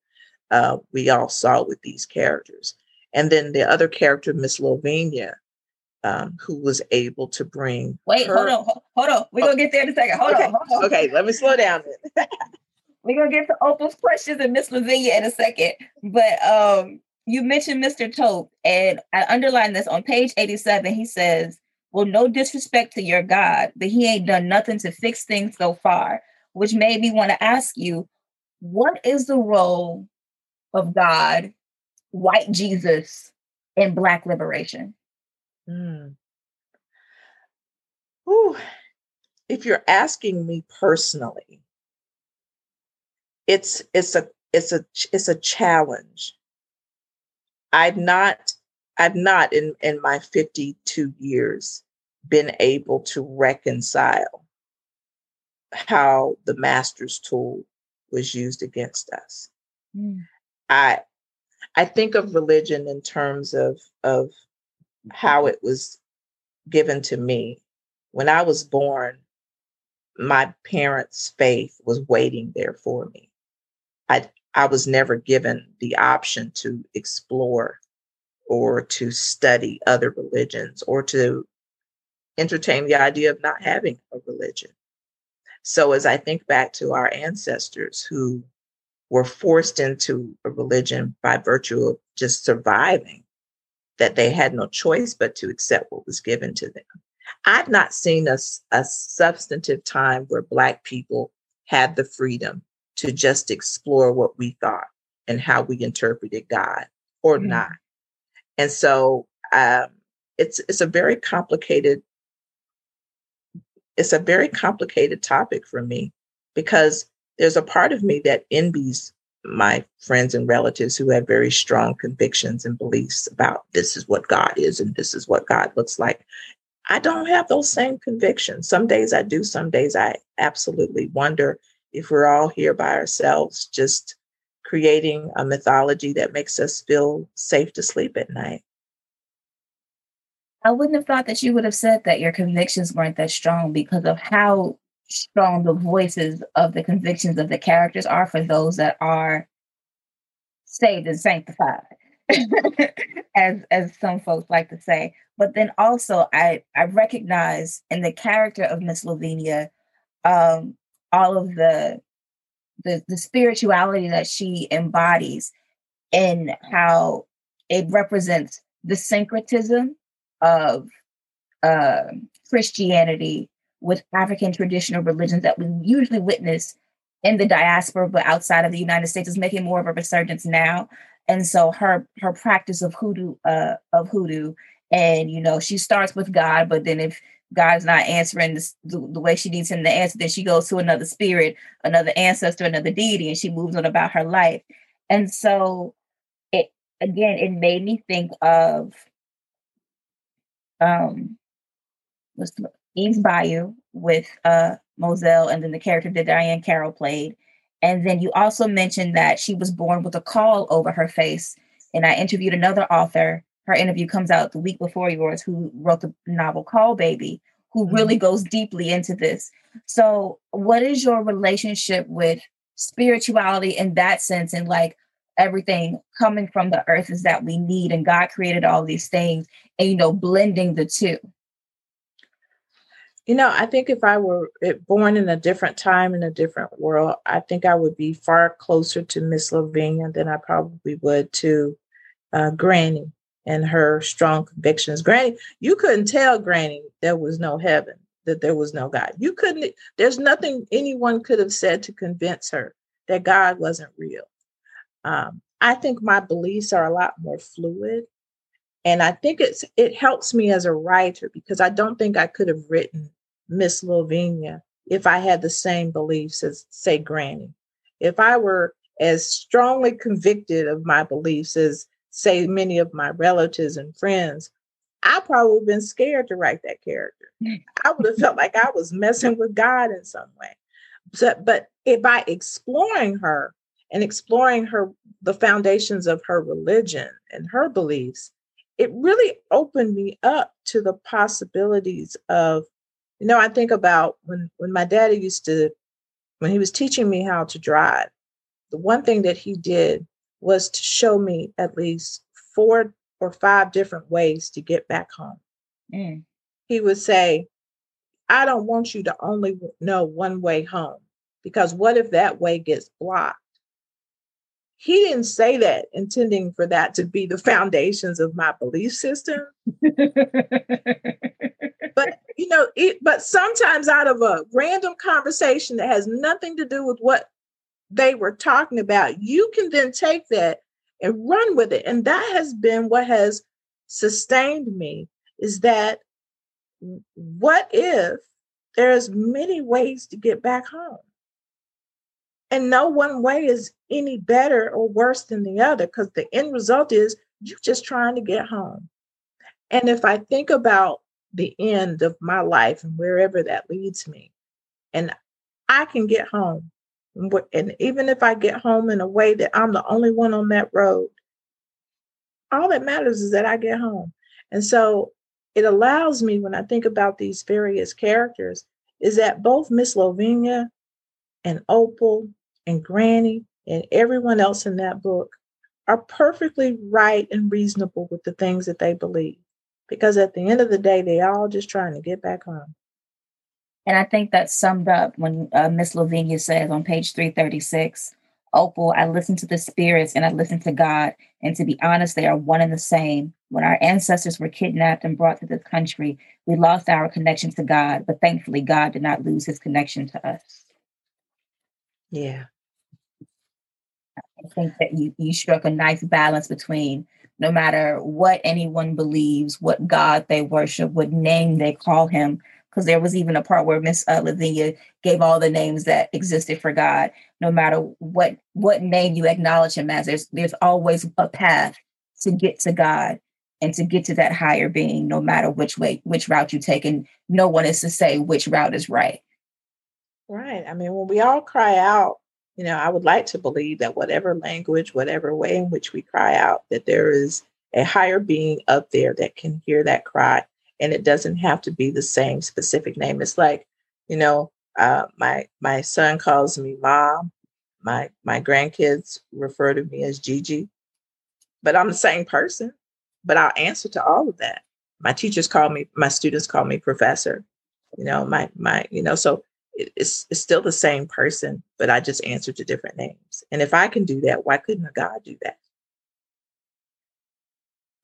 [SPEAKER 2] uh, we all saw with these characters. And then the other character, Miss Lavinia, um, who was able to bring.
[SPEAKER 3] Wait, her... hold on, hold on. We're oh. gonna get there in a second. Hold
[SPEAKER 2] okay.
[SPEAKER 3] on, hold
[SPEAKER 2] on. Okay, let me slow down. *laughs*
[SPEAKER 3] We're gonna get to Opal's questions and Miss Lavinia in a second. But um, you mentioned Mr. Tope, and I underlined this on page 87. He says, Well, no disrespect to your God, but he ain't done nothing to fix things so far, which made me want to ask you, what is the role of God, white Jesus, in Black liberation? Mm.
[SPEAKER 2] Ooh, if you're asking me personally, it's it's a it's a it's a challenge. I've not I've not in in my 52 years been able to reconcile how the master's tool was used against us. Mm. I I think of religion in terms of of how it was given to me. When I was born, my parents' faith was waiting there for me. I was never given the option to explore or to study other religions or to entertain the idea of not having a religion. So as I think back to our ancestors who were forced into a religion by virtue of just surviving, that they had no choice but to accept what was given to them. I've not seen a, a substantive time where Black people had the freedom to just explore what we thought and how we interpreted God or mm-hmm. not. And so um, it's it's a very complicated it's a very complicated topic for me because there's a part of me that envies my friends and relatives who have very strong convictions and beliefs about this is what God is and this is what God looks like. I don't have those same convictions. Some days I do, some days I absolutely wonder if we're all here by ourselves, just creating a mythology that makes us feel safe to sleep at night.
[SPEAKER 3] I wouldn't have thought that you would have said that your convictions weren't that strong because of how strong the voices of the convictions of the characters are for those that are saved and sanctified, *laughs* as as some folks like to say. But then also, I I recognize in the character of Miss Lavinia, um, all of the the the spirituality that she embodies, and how it represents the syncretism of uh, Christianity with African traditional religions that we usually witness in the diaspora, but outside of the United States is making more of a resurgence now. And so her her practice of hoodoo uh, of hoodoo, and you know she starts with God, but then if God's not answering the, the, way she needs him to answer, then she goes to another spirit, another ancestor, another deity, and she moves on about her life. And so it again, it made me think of um what's the, Eve's Bayou with uh Mozelle and then the character that Diahann Carroll played. And then you also mentioned that she was born with a caul over her face. And I interviewed another author. Her interview comes out the week before yours, who wrote the novel Caul Baby, who mm-hmm. really goes deeply into this. So, what is your relationship with spirituality in that sense? And like everything coming from the earth is that we need, and God created all these things, and you know, blending the two.
[SPEAKER 2] You know, I think if I were born in a different time in a different world, I think I would be far closer to Miss Lavinia than I probably would to uh, Granny and her strong convictions. Granny, you couldn't tell Granny there was no heaven, that there was no God. You couldn't, there's nothing anyone could have said to convince her that God wasn't real. Um, I think my beliefs are a lot more fluid. And I think it's it helps me as a writer because I don't think I could have written Miss Lavinia if I had the same beliefs as, say, Granny. If I were as strongly convicted of my beliefs as, say, many of my relatives and friends, I probably would have been scared to write that character. I would have felt like I was messing with God in some way. So, but if by exploring her and exploring her, the foundations of her religion and her beliefs, it really opened me up to the possibilities of, you know, I think about when when my daddy used to, when he was teaching me how to drive, the one thing that he did was to show me at least four or five different ways to get back home. Mm. He would say, I don't want you to only know one way home because what if that way gets blocked? he didn't say that intending for that to be the *laughs* foundations of my belief system but you know it but sometimes out of a random conversation that has nothing to do with what they were talking about you can then take that and run with it and that has been what has sustained me is that what if there's many ways to get back home and no one way is any better or worse than the other because the end result is you're just trying to get home. And if I think about the end of my life and wherever that leads me, and I can get home, and even if I get home in a way that I'm the only one on that road, all that matters is that I get home. And so it allows me, when I think about these various characters, is that both Miss Lavinia and Opal and Granny and everyone else in that book are perfectly right and reasonable with the things that they believe. Because at the end of the day, they all just trying to get back home.
[SPEAKER 3] And I think that's summed up when uh, Miss Lavinia says on page 336 Opal, I listen to the spirits and I listen to God. And to be honest, they are one and the same. When our ancestors were kidnapped and brought to this country, we lost our connection to God, but thankfully, God did not lose his connection to us.
[SPEAKER 2] Yeah.
[SPEAKER 3] I think that you, you struck a nice balance between no matter what anyone believes, what God they worship, what name they call him, because there was even a part where Miss uh, Lavinia gave all the names that existed for God. No matter what what name you acknowledge Him as, there's there's always a path to get to God and to get to that higher being, no matter which way which route you take. And no one is to say which route is right.
[SPEAKER 2] Right. I mean, when we all cry out, you know, I would like to believe that whatever language, whatever way in which we cry out, that there is a higher being up there that can hear that cry and it doesn't have to be the same specific name. It's like, you know, uh, my my son calls me mom. My my grandkids refer to me as Gigi, but I'm the same person. But I'll answer to all of that. My teachers call me, my students call me professor. You know, my my you know, so it, it's it's still the same person, but I just answer to different names. And if I can do that, why couldn't a God do that?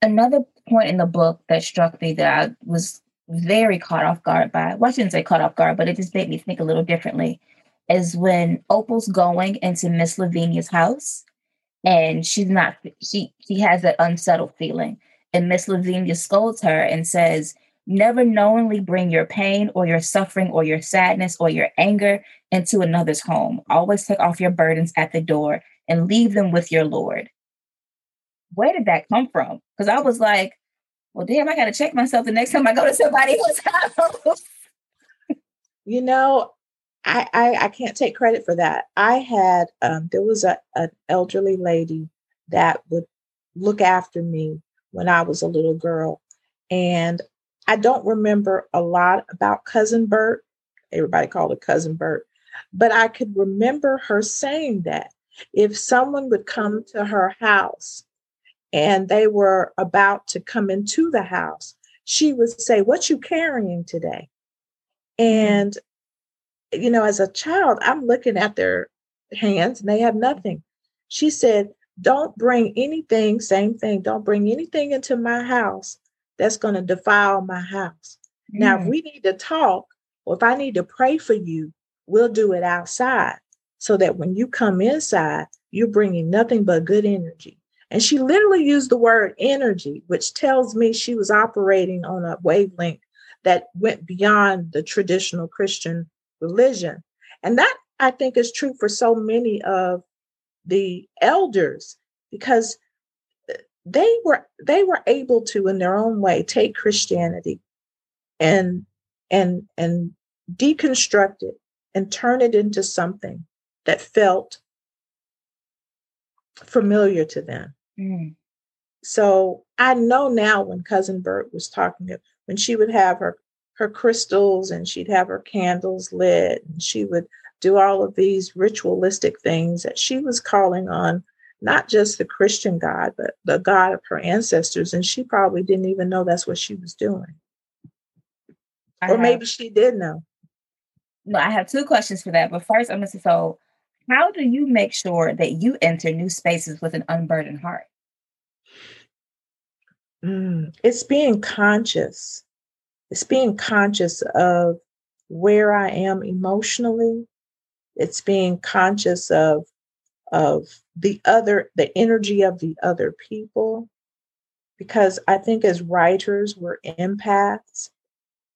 [SPEAKER 3] Another point in the book that struck me that I was very caught off guard by, well, I shouldn't say caught off guard, but it just made me think a little differently, is when Opal's going into Miss Lavinia's house and she's not, she, she has that unsettled feeling. And Miss Lavinia scolds her and says, Never knowingly bring your pain or your suffering or your sadness or your anger into another's home. Always take off your burdens at the door and leave them with your Lord where did that come from? Because I was like, well, damn, I got to check myself the next time I go to somebody *laughs* house.
[SPEAKER 2] you know, I, I, I can't take credit for that. I had um, there was a an elderly lady that would look after me when I was a little girl, and I don't remember a lot about cousin Bert. Everybody called her cousin Bert, but I could remember her saying that if someone would come to her house and they were about to come into the house, she would say, What you carrying today? Mm-hmm. And, you know, as a child, I'm looking at their hands and they have nothing. She said, Don't bring anything, same thing, don't bring anything into my house that's going to defile my house. Mm. Now, if mm. we need to talk or if I need to pray for you, we'll do it outside so that when you come inside, you're bringing nothing but good energy. And she literally used the word energy, which tells me she was operating on a wavelength that went beyond the traditional Christian religion. And that I think is true for so many of the elders because uh, they were they were able to in their own way take Christianity and and and deconstruct it and turn it into something that felt familiar to them. Mm. So I know now when cousin Bert was talking, when she would have her her crystals and she'd have her candles lit and she would do all of these ritualistic things that she was calling on not just the Christian God, but the God of her ancestors. And she probably didn't even know that's what she was doing. I or have, maybe she did know.
[SPEAKER 3] No, I have two questions for that. But first, I'm going to say, so how do you make sure that you enter new spaces with an unburdened heart?
[SPEAKER 2] Mm, it's being conscious. It's being conscious of where I am emotionally. It's being conscious of of the other, the energy of the other people. Because I think as writers, we're empaths.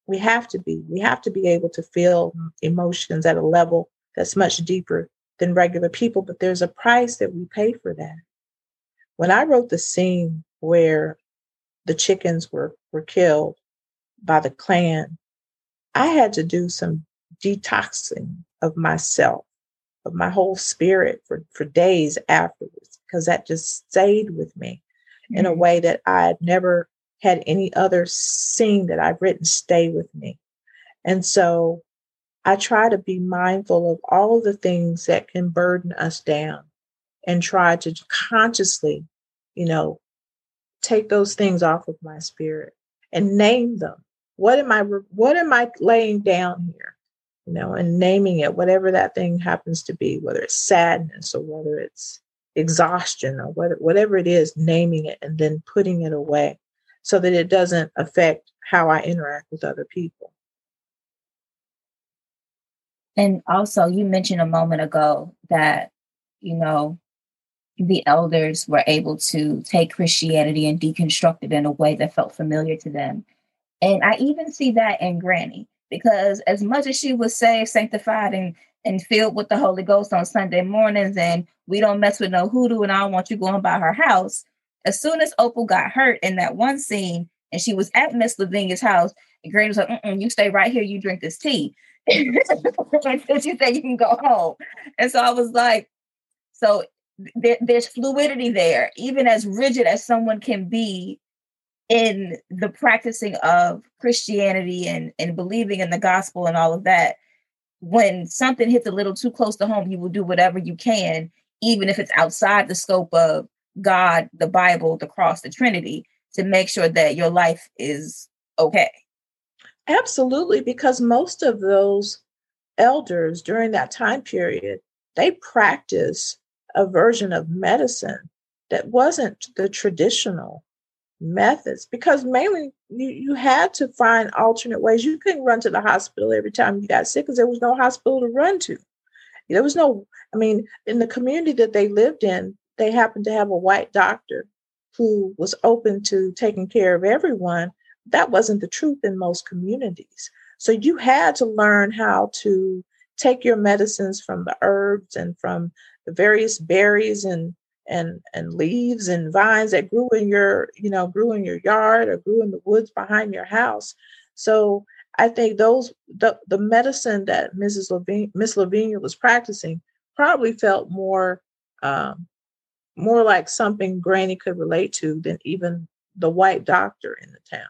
[SPEAKER 2] We have to be. We have to be able to feel emotions at a level that's much deeper than regular people. But there's a price that we pay for that. When I wrote the scene where the chickens were were killed by the Klan, I had to do some detoxing of myself, of my whole spirit for, for days afterwards, because that just stayed with me mm-hmm. in a mm-hmm. way that I had never had any other scene that I've written stay with me. And so I try to be mindful of all the things that can burden us down and try to consciously, you know, take those things off of my spirit and name them. What am I what am I laying down here? you know, and naming it, whatever that thing happens to be, whether it's sadness or whether it's exhaustion or whether, whatever it is, naming it and then putting it away so that it doesn't affect how I interact with other people.
[SPEAKER 3] And also, you mentioned a moment ago that, you know, the elders were able to take Christianity and deconstruct it in a way that felt familiar to them. And I even see that in Granny, because as much as she was saved, sanctified, and, and filled with the Holy Ghost on Sunday mornings, and we don't mess with no hoodoo, and I don't want you going by her house. As soon as Opal got hurt in that one scene, and she was at Miss Lavinia's house, and Granny was like, "You stay right here. You drink this tea." *laughs* and she said, "You can go home." And so I was like, "So there, there's fluidity there, even as rigid as someone can be in the practicing of Christianity and, and believing in the gospel and all of that. When something hits a little too close to home, you will do whatever you can, even if it's outside the scope of God, the Bible, the cross, the Trinity, to make sure that your life is okay.
[SPEAKER 2] Absolutely, because most of those elders during that time period, they practice a version of medicine that wasn't the traditional methods because mainly you, you had to find alternate ways. You couldn't run to the hospital every time you got sick because there was no hospital to run to. There was no, I mean, in the community that they lived in, they happened to have a white doctor who was open to taking care of everyone. That wasn't the truth in most communities. So you had to learn how to take your medicines from the herbs and from the various berries and and and leaves and vines that grew in your you know grew in your yard or grew in the woods behind your house so i think those the, the medicine that mrs lavinia miss lavinia was practicing probably felt more um, more like something granny could relate to than even the white doctor in the town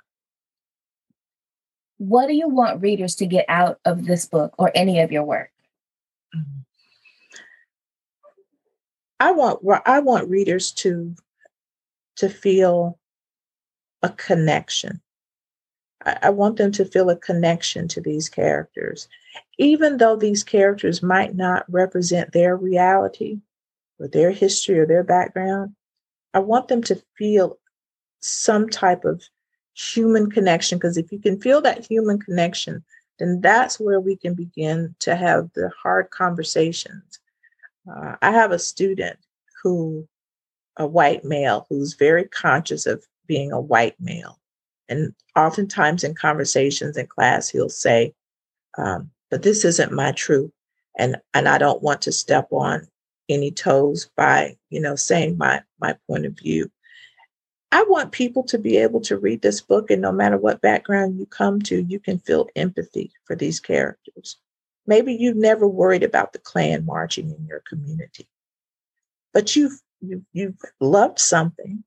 [SPEAKER 3] what do you want readers to get out of this book or any of your work.
[SPEAKER 2] I want I want readers to to feel a connection. I want them to feel a connection to these characters, even though these characters might not represent their reality or their history or their background. I want them to feel some type of human connection because if you can feel that human connection, then that's where we can begin to have the hard conversations uh, I have a student who, a white male, who's very conscious of being a white male. And oftentimes in conversations in class, he'll say, um, but this isn't my truth. And, and I don't want to step on any toes by, you know, saying my, my point of view. I want people to be able to read this book, and no matter what background you come to, you can feel empathy for these characters. Maybe you've never worried about the Klan marching in your community, but you've you've, you've loved something,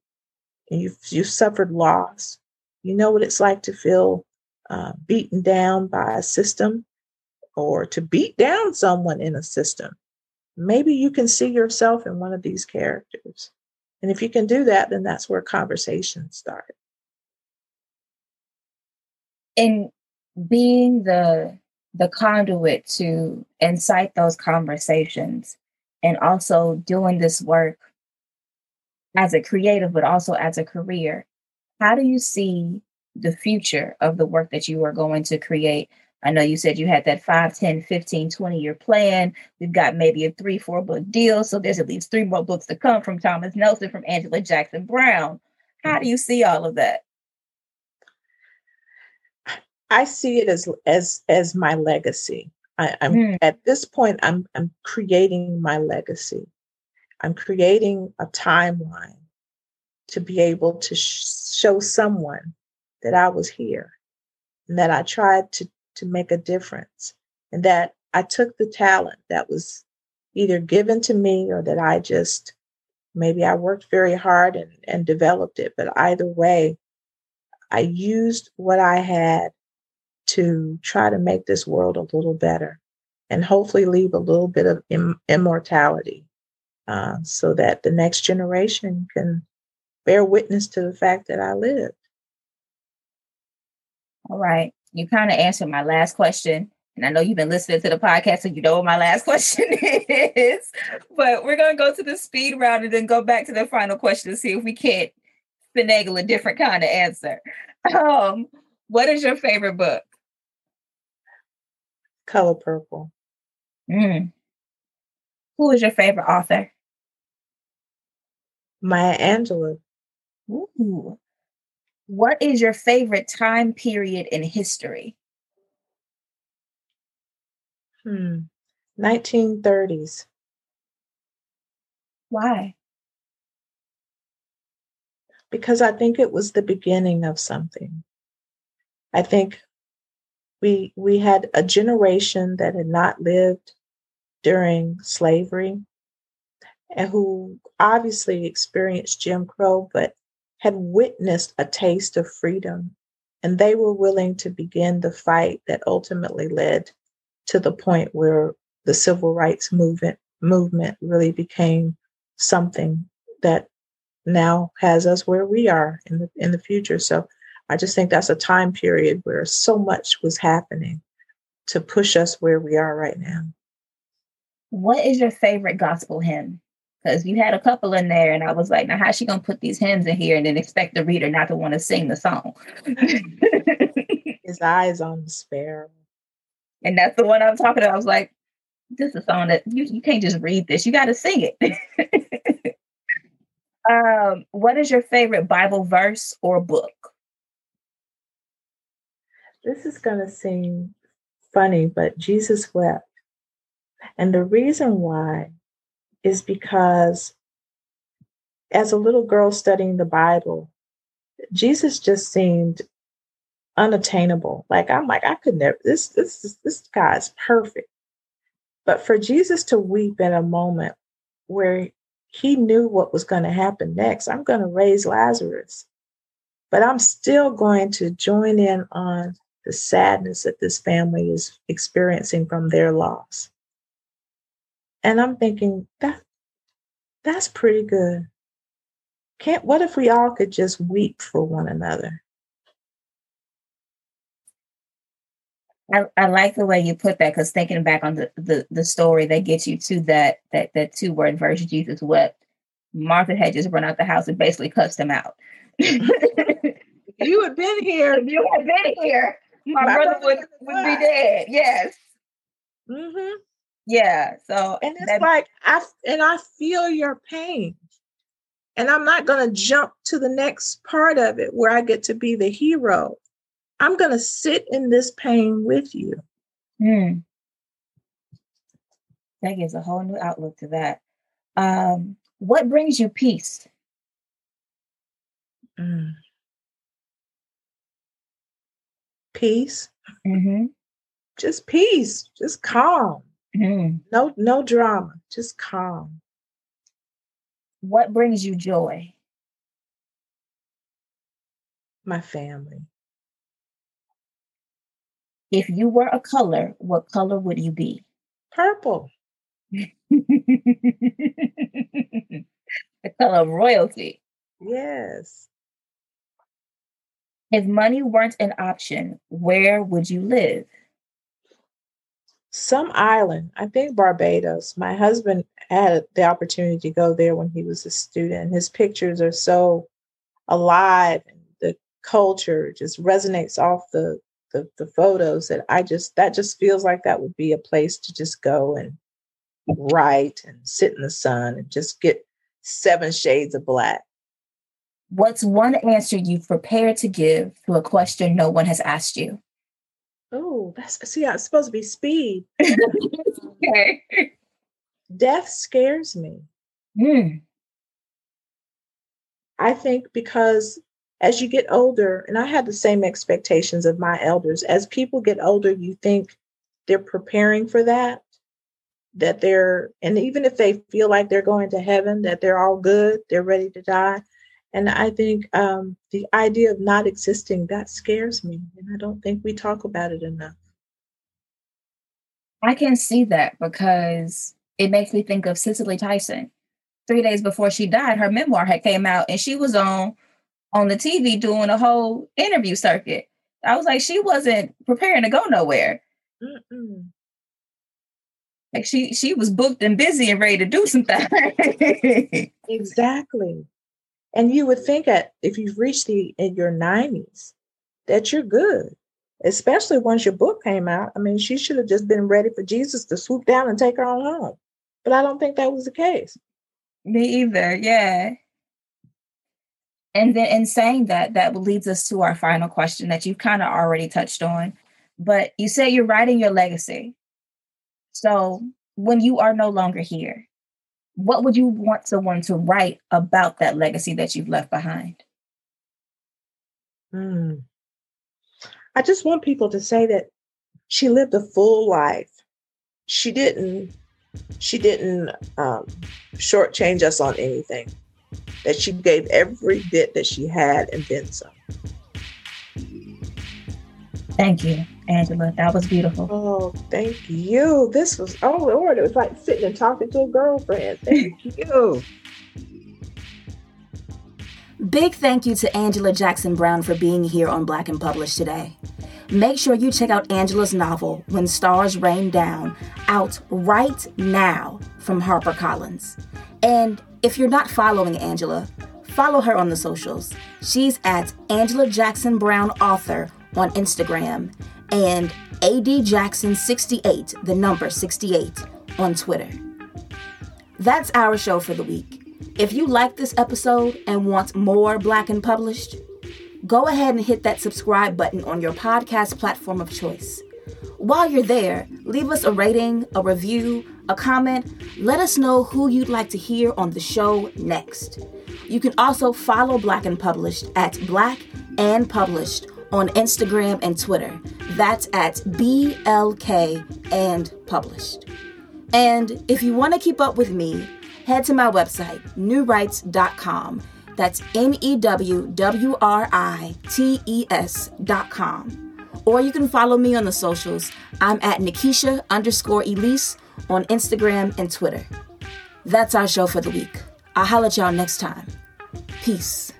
[SPEAKER 2] and you've you've suffered loss. You know what it's like to feel uh, beaten down by a system, or to beat down someone in a system. Maybe you can see yourself in one of these characters, and if you can do that, then that's where conversations start.
[SPEAKER 3] In being the the conduit to incite those conversations and also doing this work as a creative, but also as a career. How do you see the future of the work that you are going to create? I know you said you had that 5, 10, 15, 20 year plan. We've got maybe a three, four book deal. So there's at least three more books to come from Thomas Nelson, from Angela Jackson Brown. How do you see all of that?
[SPEAKER 2] I see it as as as my legacy. I, am mm. at this point. I'm I'm creating my legacy. I'm creating a timeline to be able to sh- show someone that I was here, and that I tried to to make a difference, and that I took the talent that was either given to me or that I just maybe I worked very hard and, and developed it. But either way, I used what I had to try to make this world a little better and hopefully leave a little bit of Im- immortality uh, so that the next generation can bear witness to the fact that I lived.
[SPEAKER 3] All right. You kind of answered my last question. and I know you've been listening to the podcast, so you know what my last *laughs* question is. But we're gonna go to the speed round and then go back to the final question to see if we can't finagle a different kind of answer. Um, what is your favorite book?
[SPEAKER 2] Color Purple.
[SPEAKER 3] Mm. Who is your favorite author?
[SPEAKER 2] Maya Angelou.
[SPEAKER 3] Ooh. What is your favorite time period in history?
[SPEAKER 2] Hmm. 1930s.
[SPEAKER 3] Why?
[SPEAKER 2] Because I think it was the beginning of something. I think we we had a generation that had not lived during slavery and who obviously experienced Jim Crow, but had witnessed a taste of freedom. And they were willing to begin the fight that ultimately led to the point where the civil rights movement movement really became something that now has us where we are in the in the future. So I just think that's a time period where so much was happening to push us where we are right now.
[SPEAKER 3] What is your favorite gospel hymn? Because you had a couple in there, and I was like, now how's she gonna put these hymns in here and then expect the reader not to want to sing the song? *laughs*
[SPEAKER 2] His eyes on the sparrow.
[SPEAKER 3] And that's the one I'm talking about. I was like, this is a song that you, you can't just read this, you gotta sing it. *laughs* um, what is your favorite Bible verse or book?
[SPEAKER 2] This is gonna seem funny, but Jesus wept. And the reason why is because as a little girl studying the Bible, Jesus just seemed unattainable. Like I'm like, I could never this this this guy's perfect. But for Jesus to weep in a moment where he knew what was going to happen next, I'm going to raise Lazarus. But I'm still going to join in on the sadness that this family is experiencing from their loss. And I'm thinking that that's pretty good. Can't what if we all could just weep for one another?
[SPEAKER 3] I, I like the way you put that because thinking back on the, the the story that gets you to that that that two word verse Jesus wept. Martha had just run out the house and basically cussed him out. *laughs*
[SPEAKER 2] you had been here.
[SPEAKER 3] If *laughs* you had been here, my, my brother, brother would, would be dead. Yes.
[SPEAKER 2] Mm-hmm.
[SPEAKER 3] Yeah. So
[SPEAKER 2] and it's that, like I and I feel your pain. And I'm not gonna jump to the next part of it where I get to be the hero. I'm gonna sit in this pain with you.
[SPEAKER 3] Hmm. That gives a whole new outlook to that. Um, what brings you peace?
[SPEAKER 2] Mm. Peace.
[SPEAKER 3] Mm-hmm.
[SPEAKER 2] Just peace. Just calm.
[SPEAKER 3] Mm.
[SPEAKER 2] No, no drama. Just calm.
[SPEAKER 3] What brings you joy?
[SPEAKER 2] My family.
[SPEAKER 3] If you were a color, what color would you be?
[SPEAKER 2] Purple. *laughs*
[SPEAKER 3] the color of royalty.
[SPEAKER 2] Yes.
[SPEAKER 3] If money weren't an option, where would you live?
[SPEAKER 2] Some island, I think Barbados. My husband had the opportunity to go there when he was a student. His pictures are so alive and the culture just resonates off the, the, the photos that I just that just feels like that would be a place to just go and write and sit in the sun and just get seven shades of black.
[SPEAKER 3] What's one answer you've prepared to give to a question no one has asked you?
[SPEAKER 2] Oh, that's see, it's supposed to be speed. *laughs*
[SPEAKER 3] okay.
[SPEAKER 2] Death scares me.
[SPEAKER 3] Mm.
[SPEAKER 2] I think because as you get older, and I had the same expectations of my elders, as people get older, you think they're preparing for that, that they're, and even if they feel like they're going to heaven, that they're all good, they're ready to die. And I think um, the idea of not existing, that scares me. And I don't think we talk about it enough.
[SPEAKER 3] I can see that because it makes me think of Cicely Tyson. Three days before she died, her memoir had came out and she was on on the TV doing a whole interview circuit. I was like, she wasn't preparing to go nowhere. Mm-mm. Like she she was booked and busy and ready to do something. *laughs*
[SPEAKER 2] exactly. And you would think that if you've reached the in your 90s, that you're good. Especially once your book came out. I mean, she should have just been ready for Jesus to swoop down and take her on home. But I don't think that was the case.
[SPEAKER 3] Me either, yeah. And then in saying that, that leads us to our final question that you've kind of already touched on. But you say you're writing your legacy. So when you are no longer here, what would you want someone to write about that legacy that you've left behind?
[SPEAKER 2] Hmm. I just want people to say that she lived a full life. She didn't. She didn't um, shortchange us on anything. That she gave every bit that she had and then some.
[SPEAKER 3] Thank you, Angela. That was beautiful.
[SPEAKER 2] Oh, thank you. This was, oh Lord, it was like sitting and talking to a girlfriend. Thank *laughs* you.
[SPEAKER 1] Big thank you to Angela Jackson Brown for being here on Black and Published today. Make sure you check out Angela's novel, When Stars Rain Down, out right now from HarperCollins. And if you're not following Angela, follow her on the socials. She's at Angela Jackson Brown Author on Instagram and AD Jackson 68, the number 68, on Twitter. That's our show for the week. If you like this episode and want more Black and Published, go ahead and hit that subscribe button on your podcast platform of choice. While you're there, leave us a rating, a review, a comment. Let us know who you'd like to hear on the show next. You can also follow Black and Published at Black and Published on Instagram and Twitter. That's at BLK and Published. And if you want to keep up with me, head to my website, newwrites.com. That's N E W W R I T E S.com. Or you can follow me on the socials. I'm at Nikisha underscore Elise on Instagram and Twitter. That's our show for the week. I'll holler at y'all next time. Peace.